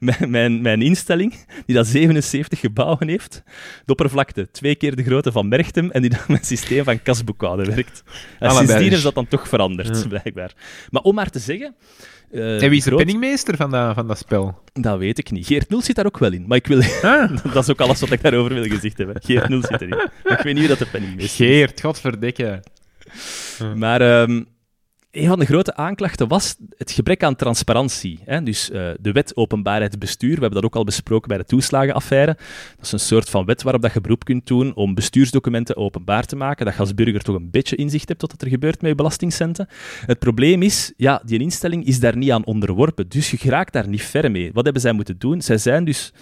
mijn, mijn, mijn instelling, die dat 77 gebouwen heeft, de oppervlakte twee keer de grootte van Merchtem en die dan met systeem van kasboekhouden werkt. En Allebei sindsdien is dat dan toch veranderd, Ja. blijkbaar. Maar om maar te zeggen... eh, en wie is de penningmeester van dat, van dat spel? Dat weet ik niet. Geert Nul zit daar ook wel in, maar ik wil... Ah, dat is ook alles wat ik daarover wil gezegd hebben. Geert Nul zit erin. Maar ik weet niet wie dat de penningmeester is. Geert, godverdikke. Maar ehm, een van de grote aanklachten was het gebrek aan transparantie. Hè? Dus eh, de wet openbaarheid bestuur, we hebben dat ook al besproken bij de toeslagenaffaire. Dat is een soort van wet waarop dat je beroep kunt doen om bestuursdocumenten openbaar te maken, dat je als burger toch een beetje inzicht hebt tot wat er gebeurt met je belastingcenten. Het probleem is, ja, die instelling is daar niet aan onderworpen, dus je geraakt daar niet ver mee. Wat hebben zij moeten doen? Zij zijn dus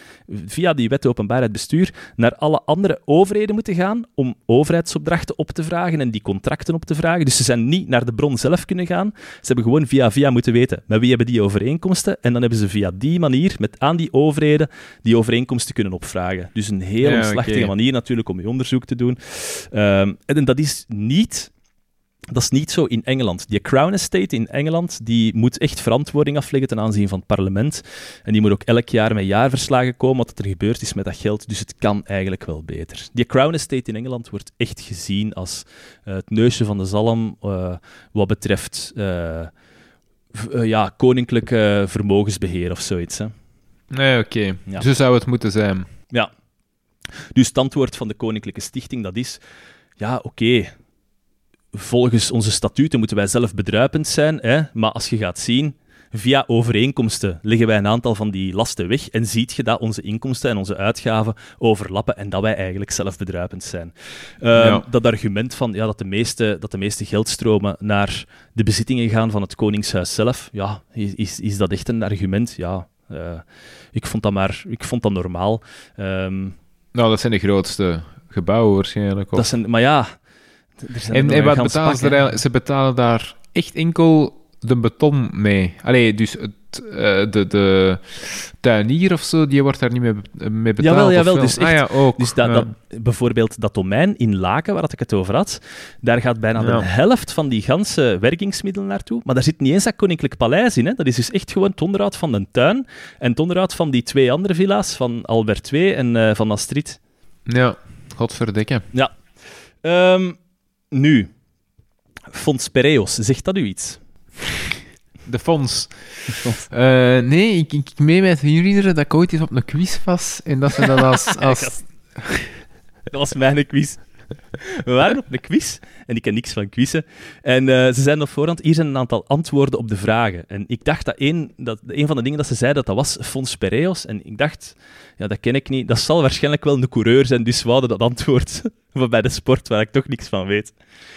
via die wet openbaarheid bestuur naar alle andere overheden moeten gaan om overheidsopdrachten op te vragen en die contracten op te vragen. Dus ze zijn niet naar de bron zelf kunnen gaan. Ze hebben gewoon via via moeten weten met wie hebben die overeenkomsten en dan hebben ze via die manier met aan die overheden die overeenkomsten kunnen opvragen. Dus een heel Ja, omslachtige manier natuurlijk om je onderzoek te doen. Ehm, en dat is niet dat is niet zo in Engeland. Die Crown Estate in Engeland die moet echt verantwoording afleggen ten aanzien van het parlement. En die moet ook elk jaar met jaarverslagen komen wat er gebeurd is met dat geld. Dus het kan eigenlijk wel beter. Die Crown Estate in Engeland wordt echt gezien als eh, het neusje van de zalm eh, wat betreft eh, ja, koninklijk eh, vermogensbeheer of zoiets. Hè. Nee, oké. Ja. Zo zou het moeten zijn. Ja. Dus het antwoord van de Koninklijke Stichting, dat is... Ja, oké. Volgens onze statuten moeten wij zelf bedruipend zijn, hè, maar als je gaat zien... Via overeenkomsten leggen wij een aantal van die lasten weg en ziet je dat onze inkomsten en onze uitgaven overlappen en dat wij eigenlijk zelfbedruipend zijn. Ehm, Ja. Dat argument van ja, dat, de meeste, dat de meeste geldstromen naar de bezittingen gaan van het Koningshuis zelf, ja, is, is, is dat echt een argument? Ja, eh, ik, vond dat maar, ik vond dat normaal. Ehm, Nou, dat zijn de grootste gebouwen waarschijnlijk. Of... dat zijn, maar ja, En, en wat betalen ze er? Ze betalen daar echt enkel de beton mee. Allee, dus het, eh, de, de tuinier of zo, die wordt daar niet mee, mee betaald. Jawel, jawel, wel? dus ah, ja, ook. Dus dat, ja. dat, bijvoorbeeld dat domein in Laken, waar ik het over had, daar gaat bijna Ja. de helft van die ganse werkingsmiddelen naartoe. Maar daar zit niet eens dat Koninklijk Paleis in. Hè. Dat is dus echt gewoon het onderhoud van een tuin en het onderhoud van die twee andere villa's, van Albert II en eh, van Astrid. Ja, godverdikke. Ja. Ehm, nu, Fons Pereos, zegt dat u iets? De fonds. Eh, nee, ik, ik ik meen te herinneren dat ik ooit eens op een quiz was en dat ze dat als... als... Dat was mijn quiz. We waren op een quiz en ik ken niks van quizzen. En eh, ze zeiden op voorhand: hier zijn een aantal antwoorden op de vragen. En ik dacht dat een, dat een van de dingen dat ze zeiden, dat, dat was Fons Pereos. En ik dacht, ja, dat ken ik niet. Dat zal waarschijnlijk wel een coureur zijn, dus we hadden dat antwoord bij de sport, waar ik toch niks van weet.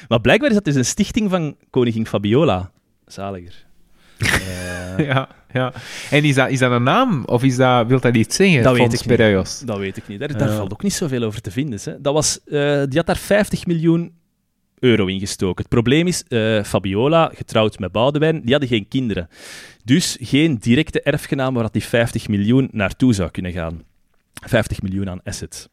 Maar blijkbaar is dat dus een stichting van koningin Fabiola. Zaliger. Eh, ja, ja. En is dat, is dat een naam? Of is dat, wil dat iets zeggen? Dat weet ik niet. Dat weet ik niet. Daar, daar valt ook niet zoveel over te vinden. Hè. Dat was, eh, die had daar 50 miljoen euro in gestoken. Het probleem is, eh, Fabiola, getrouwd met Boudewijn, die hadden geen kinderen. Dus geen directe erfgenaam waar die 50 miljoen naartoe zou kunnen gaan. 50 miljoen aan assets.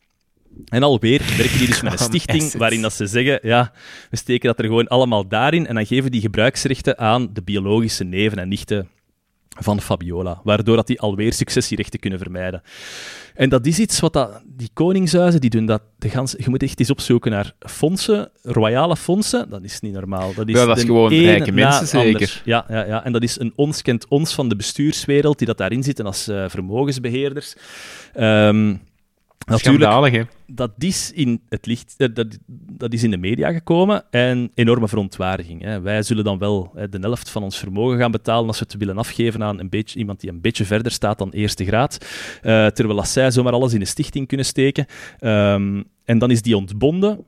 En alweer werken die dus met een stichting waarin dat ze zeggen, ja, we steken dat er gewoon allemaal daarin en dan geven die gebruiksrechten aan de biologische neven en nichten van Fabiola, waardoor dat die alweer successierechten kunnen vermijden. En dat is iets wat dat, die koningshuizen, die doen dat de gans, je moet echt eens opzoeken naar fondsen, royale fondsen, dat is niet normaal. Dat is, Ja, dat is gewoon rijke mensen, zeker. Ja, ja, ja, en dat is een ons kent ons van de bestuurswereld, die dat daarin zitten als eh, vermogensbeheerders. Ehm, natuurlijk, dat is in het licht, eh, dat, dat is in de media gekomen en enorme verontwaardiging. Hè. Wij zullen dan wel hè, de helft van ons vermogen gaan betalen als we het willen afgeven aan een beetje, iemand die een beetje verder staat dan eerste graad, eh, terwijl als zij zomaar alles in een stichting kunnen steken. Ehm, en dan is die ontbonden.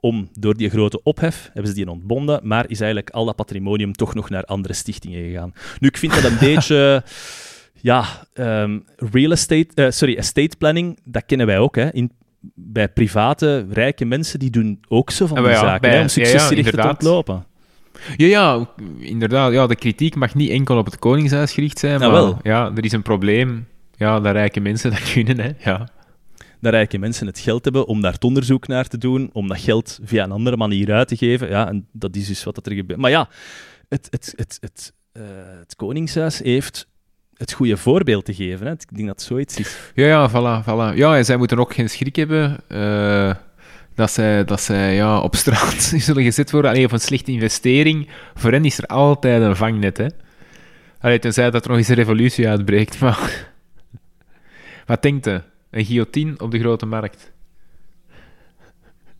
Om, door die grote ophef hebben ze die ontbonden, maar is eigenlijk al dat patrimonium toch nog naar andere stichtingen gegaan. Nu, ik vind dat een beetje... Ja, ehm, real estate, eh, sorry, estate planning, dat kennen wij ook. Hè. In, bij private, rijke mensen, die doen ook zo van Ah, die ja, zaken, bij- hè, ja, om ja, successierechten te ontlopen. Ja, ja, inderdaad. Ja, de kritiek mag niet enkel op het Koningshuis gericht zijn, Nou, maar wel. ja, er is een probleem. Ja, dat rijke mensen dat kunnen, hè. Ja. Dat rijke mensen het geld hebben om daar het onderzoek naar te doen, om dat geld via een andere manier uit te geven. Ja, en dat is dus wat dat er gebeurt. Maar ja, het, het, het, het, eh, het Koningshuis heeft het goede voorbeeld te geven. Hè. Ik denk dat zoiets is. Ja, ja, voilà, voilà. Ja, en zij moeten ook geen schrik hebben eh, dat zij, dat zij ja, op straat zullen gezet worden. Alleen of een slechte investering. Voor hen is er altijd een vangnet, hè. Allee, tenzij dat er nog eens een revolutie uitbreekt, maar... Wat denkt u? Een guillotine op de grote markt?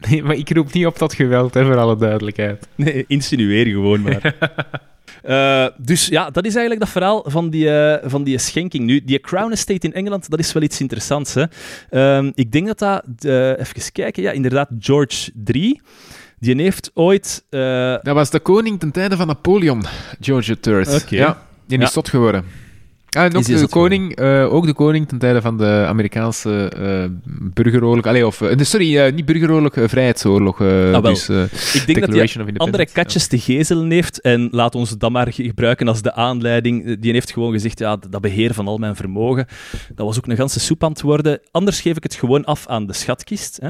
Nee, maar ik roep niet op tot geweld, hè, voor alle duidelijkheid. Nee, insinueer gewoon maar. Eh, dus ja, dat is eigenlijk dat verhaal van die, eh, van die schenking. Nu, die Crown Estate in Engeland, dat is wel iets interessants. Hè? Ehm, ik denk dat dat, eh, even kijken, ja, inderdaad, George III, die heeft ooit... eh, Dat was de koning ten tijde van Napoleon, George III. Oké. Ja, die is Ja. zot geworden. Ah, en ook de, koning, eh, ook de koning ten tijde van de Amerikaanse eh, burgeroorlog. Allee, of, eh, sorry, niet burgeroorlog, vrijheidsoorlog. Ah, dus, ik denk dat hij andere katjes te gezelen heeft en laat ons dat maar gebruiken als de aanleiding. Die heeft gewoon gezegd, ja, dat beheer van al mijn vermogen, dat was ook een ganse soep aan het worden. Anders geef ik het gewoon af aan de schatkist. Hè.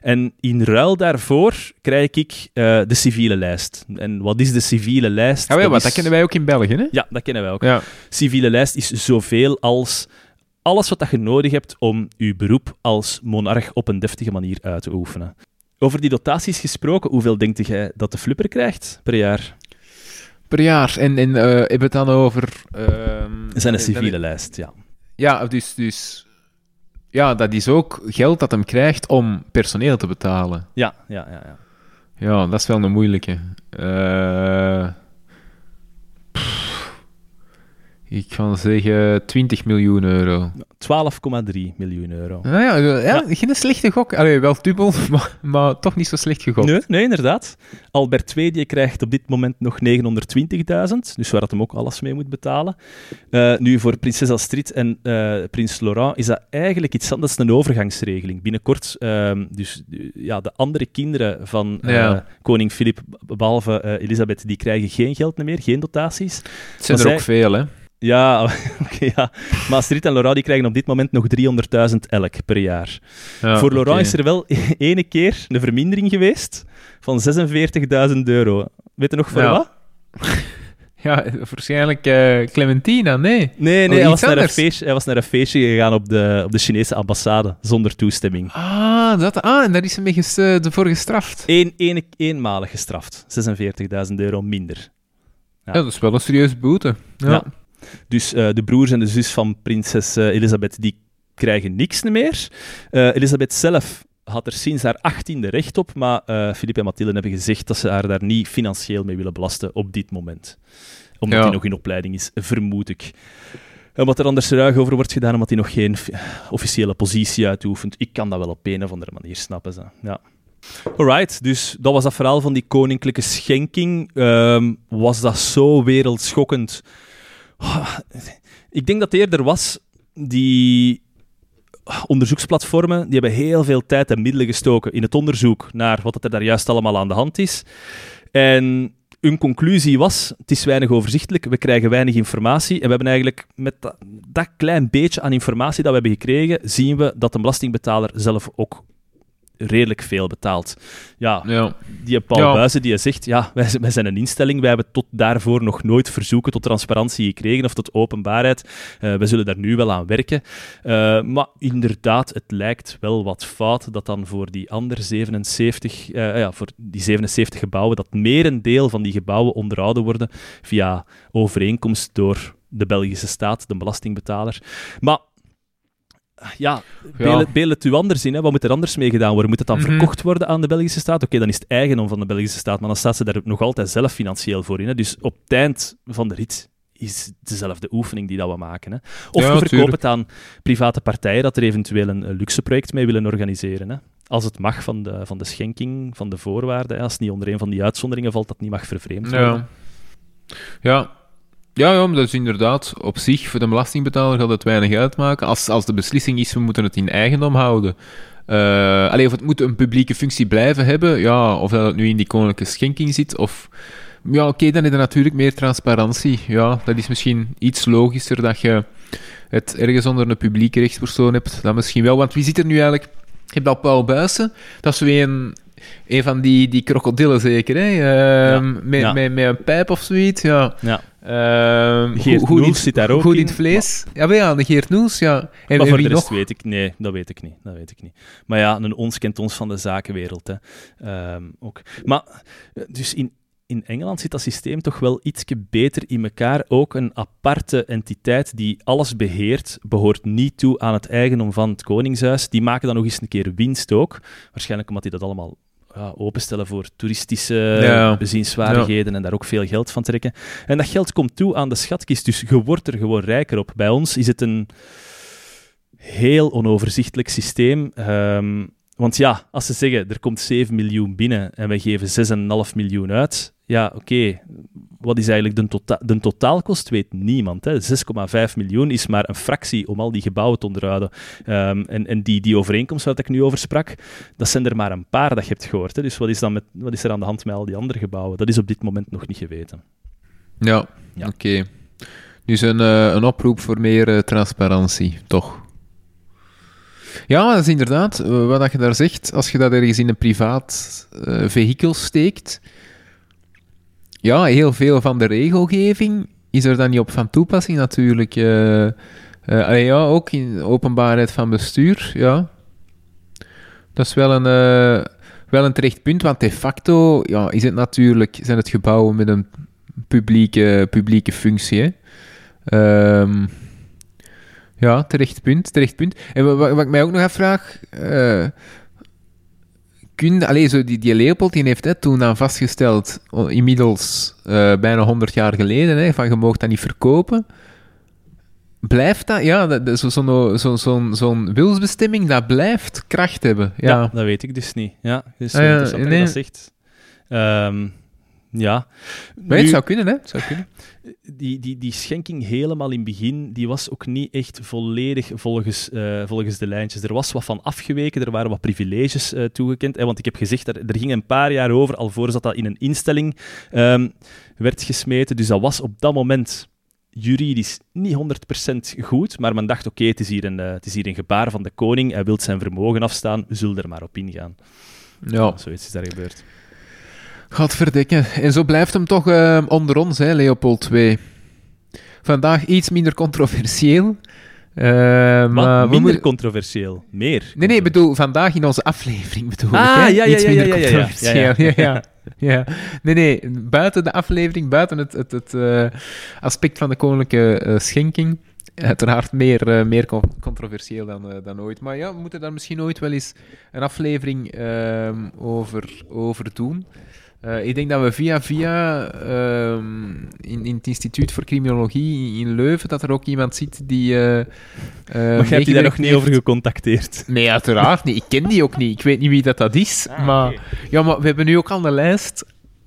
En in ruil daarvoor krijg ik de civiele lijst. En wat is de civiele lijst? Ah, wel, wat, is- dat kennen wij ook in België, hè? Ja, dat kennen wij ook. Ja. Civiele lijst is zoveel als alles wat dat je nodig hebt om je beroep als monarch op een deftige manier uit te oefenen. Over die dotaties gesproken, hoeveel denkt jij dat de flipper krijgt per jaar? per jaar. En, en eh, hebben we het dan over... ehm, zijn een dan- civiele lijst, ja. Ja, dus, dus... Ja, dat is ook geld dat hem krijgt om personeel te betalen. Ja, ja, ja. ja. Ja, dat is wel een moeilijke. Eh, pff, ik ga zeggen 20 miljoen euro. 12,3 miljoen euro. Nou ja, ja, ja, geen slechte gok. Allee, wel dubbel, maar, maar toch niet zo slecht gegokt. Nee, nee, inderdaad. Albert II die krijgt op dit moment nog 920.000, dus waar dat hem ook alles mee moet betalen. Eh, nu, voor prinses Astrid en eh, prins Laurent is dat eigenlijk iets anders. Dat is een overgangsregeling. Binnenkort, ehm, dus eh, ja, de andere kinderen van Ja. koning Filip, behalve eh, Elisabeth, die krijgen geen geld meer, geen dotaties. Het zijn Maar er ook veel, hè. Ja, oké, ja. Maar Astrid en Laurent die krijgen op dit moment nog 300.000 elk per jaar. Ja, Voor Laurent is er wel ene keer een vermindering geweest van 46.000 euro. Weet je nog voor Ja. wat? Ja, waarschijnlijk eh, Clementina, nee. Nee, nee hij, was naar een feestje, hij was naar een feestje gegaan op de, op de Chinese ambassade, zonder toestemming. Ah, dat, ah en daar is hem mee ges, eh, voor gestraft. Eén, ene, eenmalig gestraft. 46.000 euro minder. Ja. dat is wel een serieuze boete. Ja. Dus eh, de broers en de zus van prinses eh, Elisabeth, die krijgen niks meer. Eh, Elisabeth zelf had er sinds haar achttiende recht op, maar Filip en Mathilde hebben gezegd dat ze haar daar niet financieel mee willen belasten op dit moment. Omdat Ja. hij nog in opleiding is, vermoed ik. En wat er anders ruig over wordt gedaan, omdat hij nog geen fi- officiële positie uitoefent. Ik kan dat wel op een of andere manier snappen. Ze. Ja. Alright, dus dat was dat verhaal van die koninklijke schenking. Ehm, was dat zo wereldschokkend? Ik denk dat eerder was die onderzoeksplatformen, die hebben heel veel tijd en middelen gestoken in het onderzoek naar wat er daar juist allemaal aan de hand is. En hun conclusie was, het is weinig overzichtelijk, we krijgen weinig informatie en we hebben eigenlijk met dat, dat klein beetje aan informatie dat we hebben gekregen, zien we dat de belastingbetaler zelf ook redelijk veel betaalt. Ja, Ja. die Paul Ja. Buizen die zegt, ja, wij, zijn- wij zijn een instelling, wij hebben tot daarvoor nog nooit verzoeken tot transparantie gekregen of tot openbaarheid. Eh we zullen daar nu wel aan werken. Eh, maar inderdaad, het lijkt wel wat fout dat dan voor die andere 77, eh, ja, voor die 77 gebouwen, dat merendeel van die gebouwen onderhouden worden via overeenkomst door de Belgische staat, de belastingbetaler. Maar ja, beel, het- beel het u anders in. Hè? Wat moet er anders mee gedaan worden? Moet het dan Mhm. verkocht worden aan de Belgische staat? Oké, dan is het eigendom van de Belgische staat, maar dan staat ze daar nog altijd zelf financieel voor in. Hè? Dus op het eind van de rit is dezelfde oefening die dat we maken. Hè? Of Ja, we verkopen het aan private partijen dat er eventueel een, een luxe project mee willen organiseren. Hè? Als het mag van de, van de schenking, van de voorwaarden. Hè? Als het niet onder een van die uitzonderingen valt, dat niet mag vervreemd worden. Ja. Ja. Ja, ja, maar dat is inderdaad op zich voor de belastingbetaler gaat het weinig uitmaken. Als, als de beslissing is, we moeten het in eigendom houden. Eh alleen of het moet een publieke functie blijven hebben, ja, of dat het nu in die koninklijke schenking zit, of... Ja, oké, dan is er natuurlijk meer transparantie. Ja, dat is misschien iets logischer dat je het ergens onder een publieke rechtspersoon hebt. Dat misschien wel, want wie zit er nu eigenlijk... Je hebt al Paul Buijsen, dat is weer een, een van die, die krokodillen zeker, hè? Ehm, met, ja. Met, met een pijp of zoiets, ja. Ja. Ehm, Geert Noels zit daar ook Goed in het vlees. Ja, maar ja, de Geert Noels, ja. En, maar voor de rest nog? weet ik... Nee, dat weet ik niet. Dat weet ik niet. Maar ja, een ons kent ons van de zakenwereld. Hè. Ehm, ook. Maar, eh, dus in, in Engeland zit dat systeem toch wel ietsje beter in elkaar. Ook een aparte entiteit die alles beheert, behoort niet toe aan het eigendom van het Koningshuis. Die maken dan nog eens een keer winst ook. Waarschijnlijk omdat die dat allemaal ja, openstellen voor toeristische Ja. bezienswaardigheden en daar ook veel geld van trekken. En dat geld komt toe aan de schatkist, dus je wordt er gewoon rijker op. Bij ons is het een heel onoverzichtelijk systeem. Ehm, want ja, als ze zeggen er komt 7 miljoen binnen en wij geven 6,5 miljoen uit, ja, oké, wat is eigenlijk de, tota de totaalkost? Weet niemand. hè. 6,5 miljoen is maar een fractie om al die gebouwen te onderhouden. Ehm, en en die, die overeenkomst waar ik nu over sprak, dat zijn er maar een paar dat je hebt gehoord. Hè. Dus wat is, dan met, wat is er aan de hand met al die andere gebouwen? Dat is op dit moment nog niet geweten. Ja, Ja. oké. Dus een, eh, een oproep voor meer eh, transparantie, toch? Ja, dat is inderdaad eh, wat dat je daar zegt. Als je dat ergens in een privaat eh vehikel steekt, ja, heel veel van de regelgeving is er dan niet op van toepassing natuurlijk. eh eh, ja, ook in openbaarheid van bestuur, ja. Dat is wel een, eh, wel een terecht punt, want de facto ja, is het natuurlijk, zijn het gebouwen met een publieke, publieke functie. Hè. Ehm, ja, terecht punt, terecht punt. En wat, ik mij ook nog afvraag... eh kun, allez, zo die, die Leopold die heeft hè, toen dan vastgesteld, inmiddels eh, bijna 100 jaar geleden, hè, van je mag dat niet verkopen. Blijft dat, ja, dat- dat- zo- zo'n zo, zo, zo'n wilsbestemming, dat blijft kracht hebben. Ja, Ja, dat weet ik dus niet. Ja, dus Ah, ja, nee. dat zegt. Ehm, ja. maar het Nu- zou kunnen, hè? Het zou kunnen. Die, die, die schenking helemaal in het begin, die was ook niet echt volledig volgens, eh, volgens de lijntjes. Er was wat van afgeweken, er waren wat privileges eh, toegekend. Eh, want ik heb gezegd, er, er ging een paar jaar over, alvorens dat dat in een instelling ehm, werd gesmeten. Dus dat was op dat moment juridisch niet 100% goed, maar men dacht, oké, het, is hier een, eh, het is hier een gebaar van de koning, hij wil zijn vermogen afstaan, we zullen er maar op ingaan. Ja, Zoiets is daar gebeurd. Gaat. En zo blijft hem toch eh, onder ons, hè, Leopold II. Vandaag iets minder controversieel. Eh, Maar minder moeten- controversieel. Meer. Nee, nee, ik bedoel, vandaag in onze aflevering bedoel Ah, ik. hè? ja, ja, Iets ja, minder ja, ja, ja. controversieel. Ja, Ja, ja. ja, ja. Nee, nee, buiten de aflevering, buiten het, het, het eh, aspect van de koninklijke schenking, uiteraard meer, eh, meer con- controversieel dan, eh, dan ooit. Maar ja, we moeten daar misschien ooit wel eens een aflevering ehm, over, over doen. Eh, ik denk dat we via via ehm, in, in het Instituut voor Criminologie in Leuven, dat er ook iemand zit die... Maar jij hebt die daar nog niet heeft. over gecontacteerd. Nee, uiteraard niet. Ik ken die ook niet. Ik weet niet wie dat, dat is. Ah, maar, ja, maar we hebben nu ook al een lijst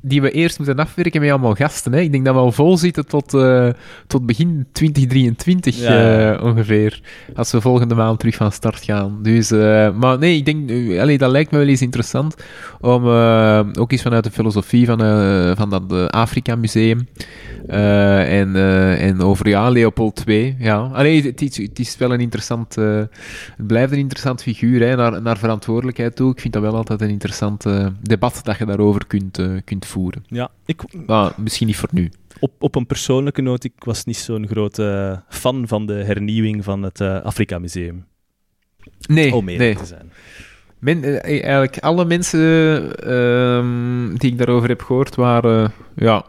die we eerst moeten afwerken met allemaal gasten. Hè. Ik denk dat we al vol zitten tot, eh, tot begin 2023 Ja. eh, ongeveer. Als we volgende maand terug van start gaan. Dus, eh, maar nee, ik denk, allee, dat lijkt me wel eens interessant om ook eens vanuit de filosofie van, van dat Afrika Museum en, en over ja, Leopold II. Ja. Allee, het, is, het is wel een interessant, het blijft een interessant figuur hè, naar, naar verantwoordelijkheid toe. Ik vind dat wel altijd een interessant debat dat je daarover kunt, kunt voeren. Ja, ik, Maar misschien niet voor nu. op, op een persoonlijke noot, ik was niet zo'n grote fan van de hernieuwing van het eh, Afrika Museum. Nee, Om eerlijk nee. te zijn. Men, eh, eigenlijk alle mensen ehm, die ik daarover heb gehoord waren ja,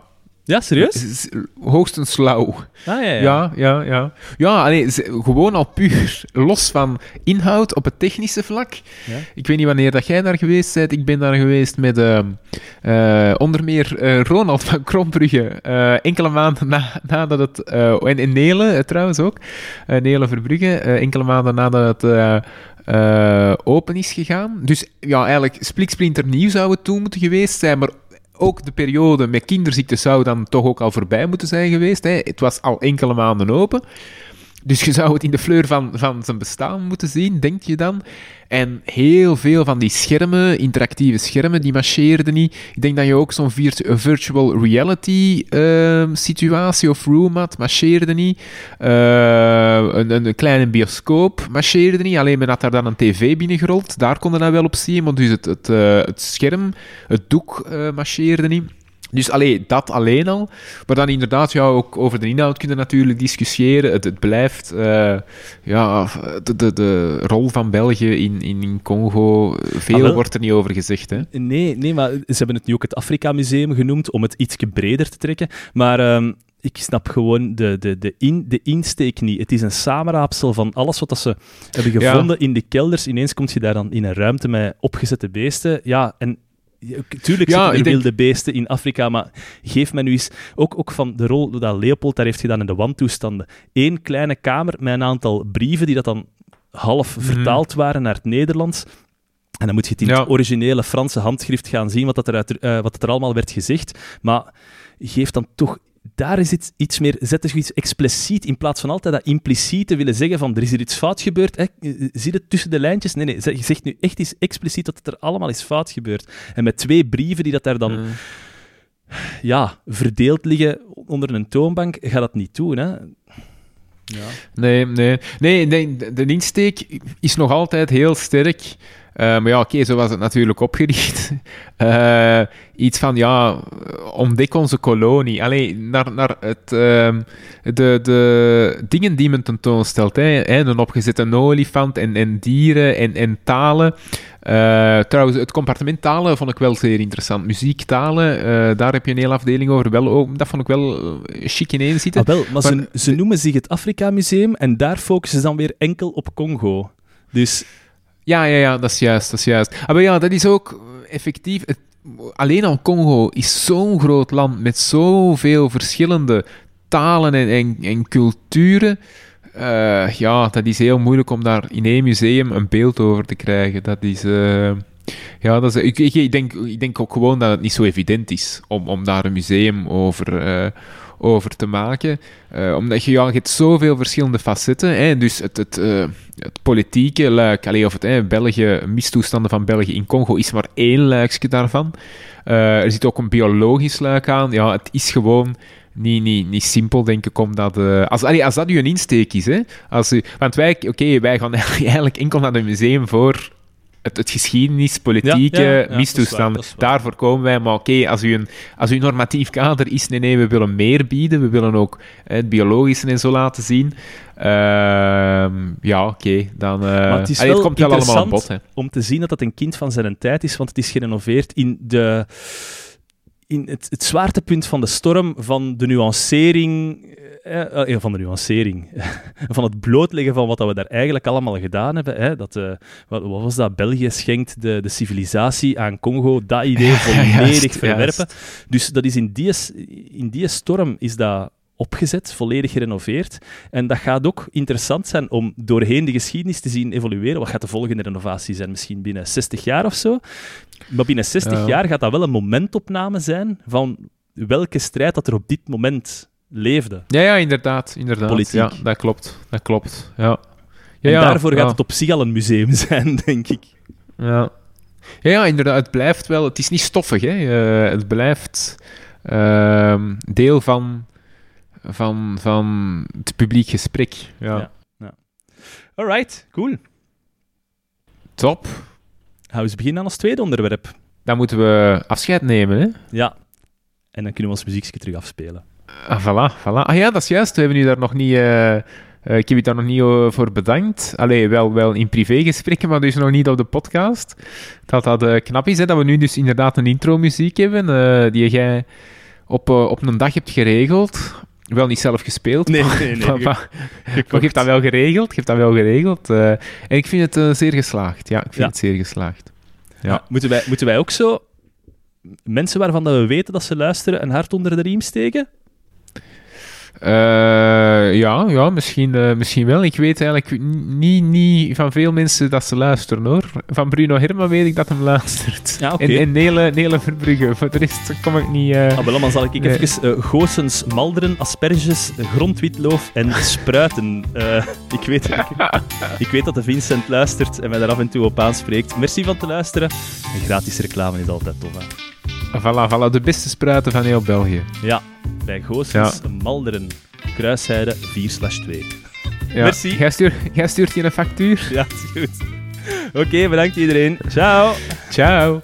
Ja, serieus? s- hoogstens slauw. Ah, ja, ja. Ja, ja, ja. Ja, allee, gewoon al puur los van inhoud op het technische vlak. Ja. Ik weet niet wanneer dat jij daar geweest bent. Ik ben daar geweest met eh, onder meer eh, Ronald van Krombrugge. eh, enkele maanden na, nadat het... eh, en, en Nele eh, trouwens ook. eh, Nele Verbrugge. eh, enkele maanden nadat het... eh, eh, open is gegaan. Dus ja, eigenlijk spliksplinter nieuw zou het toen moeten geweest zijn, maar ook de periode met kinderziektes zou dan toch ook al voorbij moeten zijn geweest. Hè. Het was al enkele maanden open. Dus je zou het in de fleur van, van zijn bestaan moeten zien, denk je dan. En heel veel van die schermen, interactieve schermen, die marcheerden niet. Ik denk dat je ook zo'n een virtual reality ehm, situatie of room had, marcheerde niet. Eh, een, een, kleine bioscoop marcheerde niet. Alleen men had daar dan een tv binnengerold. Daar kon je dat wel op zien, maar dus het, het, eh, het scherm, het doek eh marcheerde niet. Dus alleen dat alleen al. Maar dan inderdaad, ja, ook over de inhoud kunnen natuurlijk discussiëren. Het, het blijft, eh, ja, de, de, de rol van België in, in, Congo, veel Ah, wordt er niet over gezegd, hè. Nee, nee, maar ze hebben het nu ook het Afrika Museum genoemd om het iets breder te trekken. Maar ehm, ik snap gewoon de, de, de, in, de insteek niet. Het is een samenraapsel van alles wat dat ze hebben Ja. gevonden in de kelders. Ineens kom je daar dan in een ruimte met opgezette beesten. Ja, en tuurlijk Ja, zitten er denk- wilde beesten in Afrika, maar geef mij nu eens... Ook, ook van de rol dat Leopold daar heeft gedaan in de wantoestanden. Eén kleine kamer met een aantal brieven die dat dan half Mhm. vertaald waren naar het Nederlands. En dan moet je het in Ja. het originele Franse handschrift gaan zien, wat, dat er, uit, eh, wat dat er allemaal werd gezegd. Maar geef dan toch... Daar is iets, iets meer... Zet dus iets expliciet, in plaats van altijd dat impliciet te willen zeggen van er is hier iets fout gebeurd. Hè? Zie het tussen de lijntjes? Nee, nee. Je zegt nu echt iets expliciet dat het er allemaal is fout gebeurd. En met twee brieven die dat daar dan Mm. ja, verdeeld liggen onder een toonbank, gaat dat niet doen. Hè? Ja. Nee, nee. Nee, nee de, de insteek is nog altijd heel sterk. Eh, maar ja, oké, zo was het natuurlijk opgericht. Eh, iets van, ja, ontdek onze kolonie. Alleen naar, naar het, ehm, de, de dingen die men tentoonstelt. Hè, hè, een opgezette olifant en, en dieren en, en talen. Uh, trouwens, het compartiment talen vond ik wel zeer interessant. Muziektalen, uh, daar heb je een hele afdeling over. Wel, oh, dat vond ik wel chic ineen zitten. Ah, wel, maar, maar ze, ze, noemen zich het Afrika Museum en daar focussen ze dan weer enkel op Congo. Dus... Ja, ja, ja, dat is juist, dat is juist. Ah, maar ja, dat is ook effectief... Het, alleen al Congo is zo'n groot land met zoveel verschillende talen en, en, en culturen... Uh, ja, dat is heel moeilijk om daar in één museum een beeld over te krijgen. Dat is. Uh, ja, dat is, ik, ik, denk, ik denk ook gewoon dat het niet zo evident is om, om daar een museum over, over te maken. omdat je, ja, je hebt zoveel verschillende facetten. Hè, dus het, het, het politieke luik, allee, of het België, mistoestanden van België in Congo, is maar één luikje daarvan. er zit ook een biologisch luik aan. Ja, het is gewoon niet, niet, niet simpel, denk ik, omdat... Uh, als, allee, als dat uw insteek is, hè. Als u, want wij, oké, wij gaan eigenlijk enkel naar het museum voor het, het geschiedenis, politieke ja. Daarvoor komen wij. Maar oké, als, u een, als uw normatief kader is, nee, nee, we willen meer bieden. We willen ook het biologische en zo laten zien. Uh, ja, oké, dan... Uh, het, is allee, het komt wel allemaal aan bod. Hè. om te zien dat het een kind van zijn tijd is, want het is gerenoveerd in de in het, het zwaartepunt van de storm van de nuancering, eh, eh van de nuancering, van het blootleggen van wat we daar eigenlijk allemaal gedaan hebben. Hè, dat, uh, wat, wat, was dat? België schenkt de, de civilisatie aan Congo, dat idee volledig verwerpen. Dus dat is in die, in die storm is dat opgezet, volledig gerenoveerd. En dat gaat ook interessant zijn om doorheen de geschiedenis te zien evolueren. Wat gaat de volgende renovatie zijn? Misschien binnen 60 jaar of zo. Maar binnen 60 jaar gaat dat wel een momentopname zijn van welke strijd dat er op dit moment leefde. Ja, ja inderdaad. inderdaad. Politiek. Ja, dat klopt. Dat klopt. Ja. Ja, en daarvoor gaat het op zich al een museum zijn, denk ik. Ja. Ja, ja, inderdaad. Het blijft wel... Het is niet stoffig, hè. Uh, het blijft uh, deel van van, van het publiek gesprek. Ja. ja, ja. Alright, cool. Top. Gaan we eens beginnen aan ons tweede onderwerp. Dan moeten we afscheid nemen, hè? Ja. En dan kunnen we ons muziekje terug afspelen. Ah, voilà, voilà. Ah ja, dat is juist. We hebben u daar nog niet... Uh, uh, ik heb je daar nog niet uh, voor bedankt. Allee, wel, wel in privégesprekken, maar dus nog niet op de podcast. Dat dat uh, knap is, hè, dat we nu dus inderdaad een intro-muziek hebben, die jij op, op een dag hebt geregeld. Wel niet zelf gespeeld. Nee, nee, nee. maar, maar, je dat wel geregeld. Je hebt dat wel geregeld. Uh, en ik vind het uh, zeer geslaagd. Ja, ik vind ja. het zeer geslaagd. Ja. ja. moeten, wij, moeten wij ook zo mensen waarvan dat we weten dat ze luisteren een hart onder de riem steken? Uh, ja, ja misschien, uh, misschien wel. Ik weet eigenlijk niet, niet van veel mensen dat ze luisteren hoor. Van Bruno Herma weet ik dat hem luistert. Ja, okay. En, en Nele, Nele Verbrugge. Voor de rest kom ik niet. Uh... Ah, wel, dan zal ik nee. even goossens, malderen, asperges, grondwitloof en spruiten. ik, weet, ik, ik, weet dat de Vincent luistert en mij daar af en toe op aanspreekt. Merci van te luisteren. En gratis reclame is altijd tof. Hè. Voilà, voilà, de beste spruiten van heel België. Ja, bij Goossens, ja. Malderen, Kruisheide 4 2. Ja. Merci. Jij stuurt, jij stuurt je een factuur? Ja, is goed. Oké, okay, bedankt iedereen. Ciao. Ciao.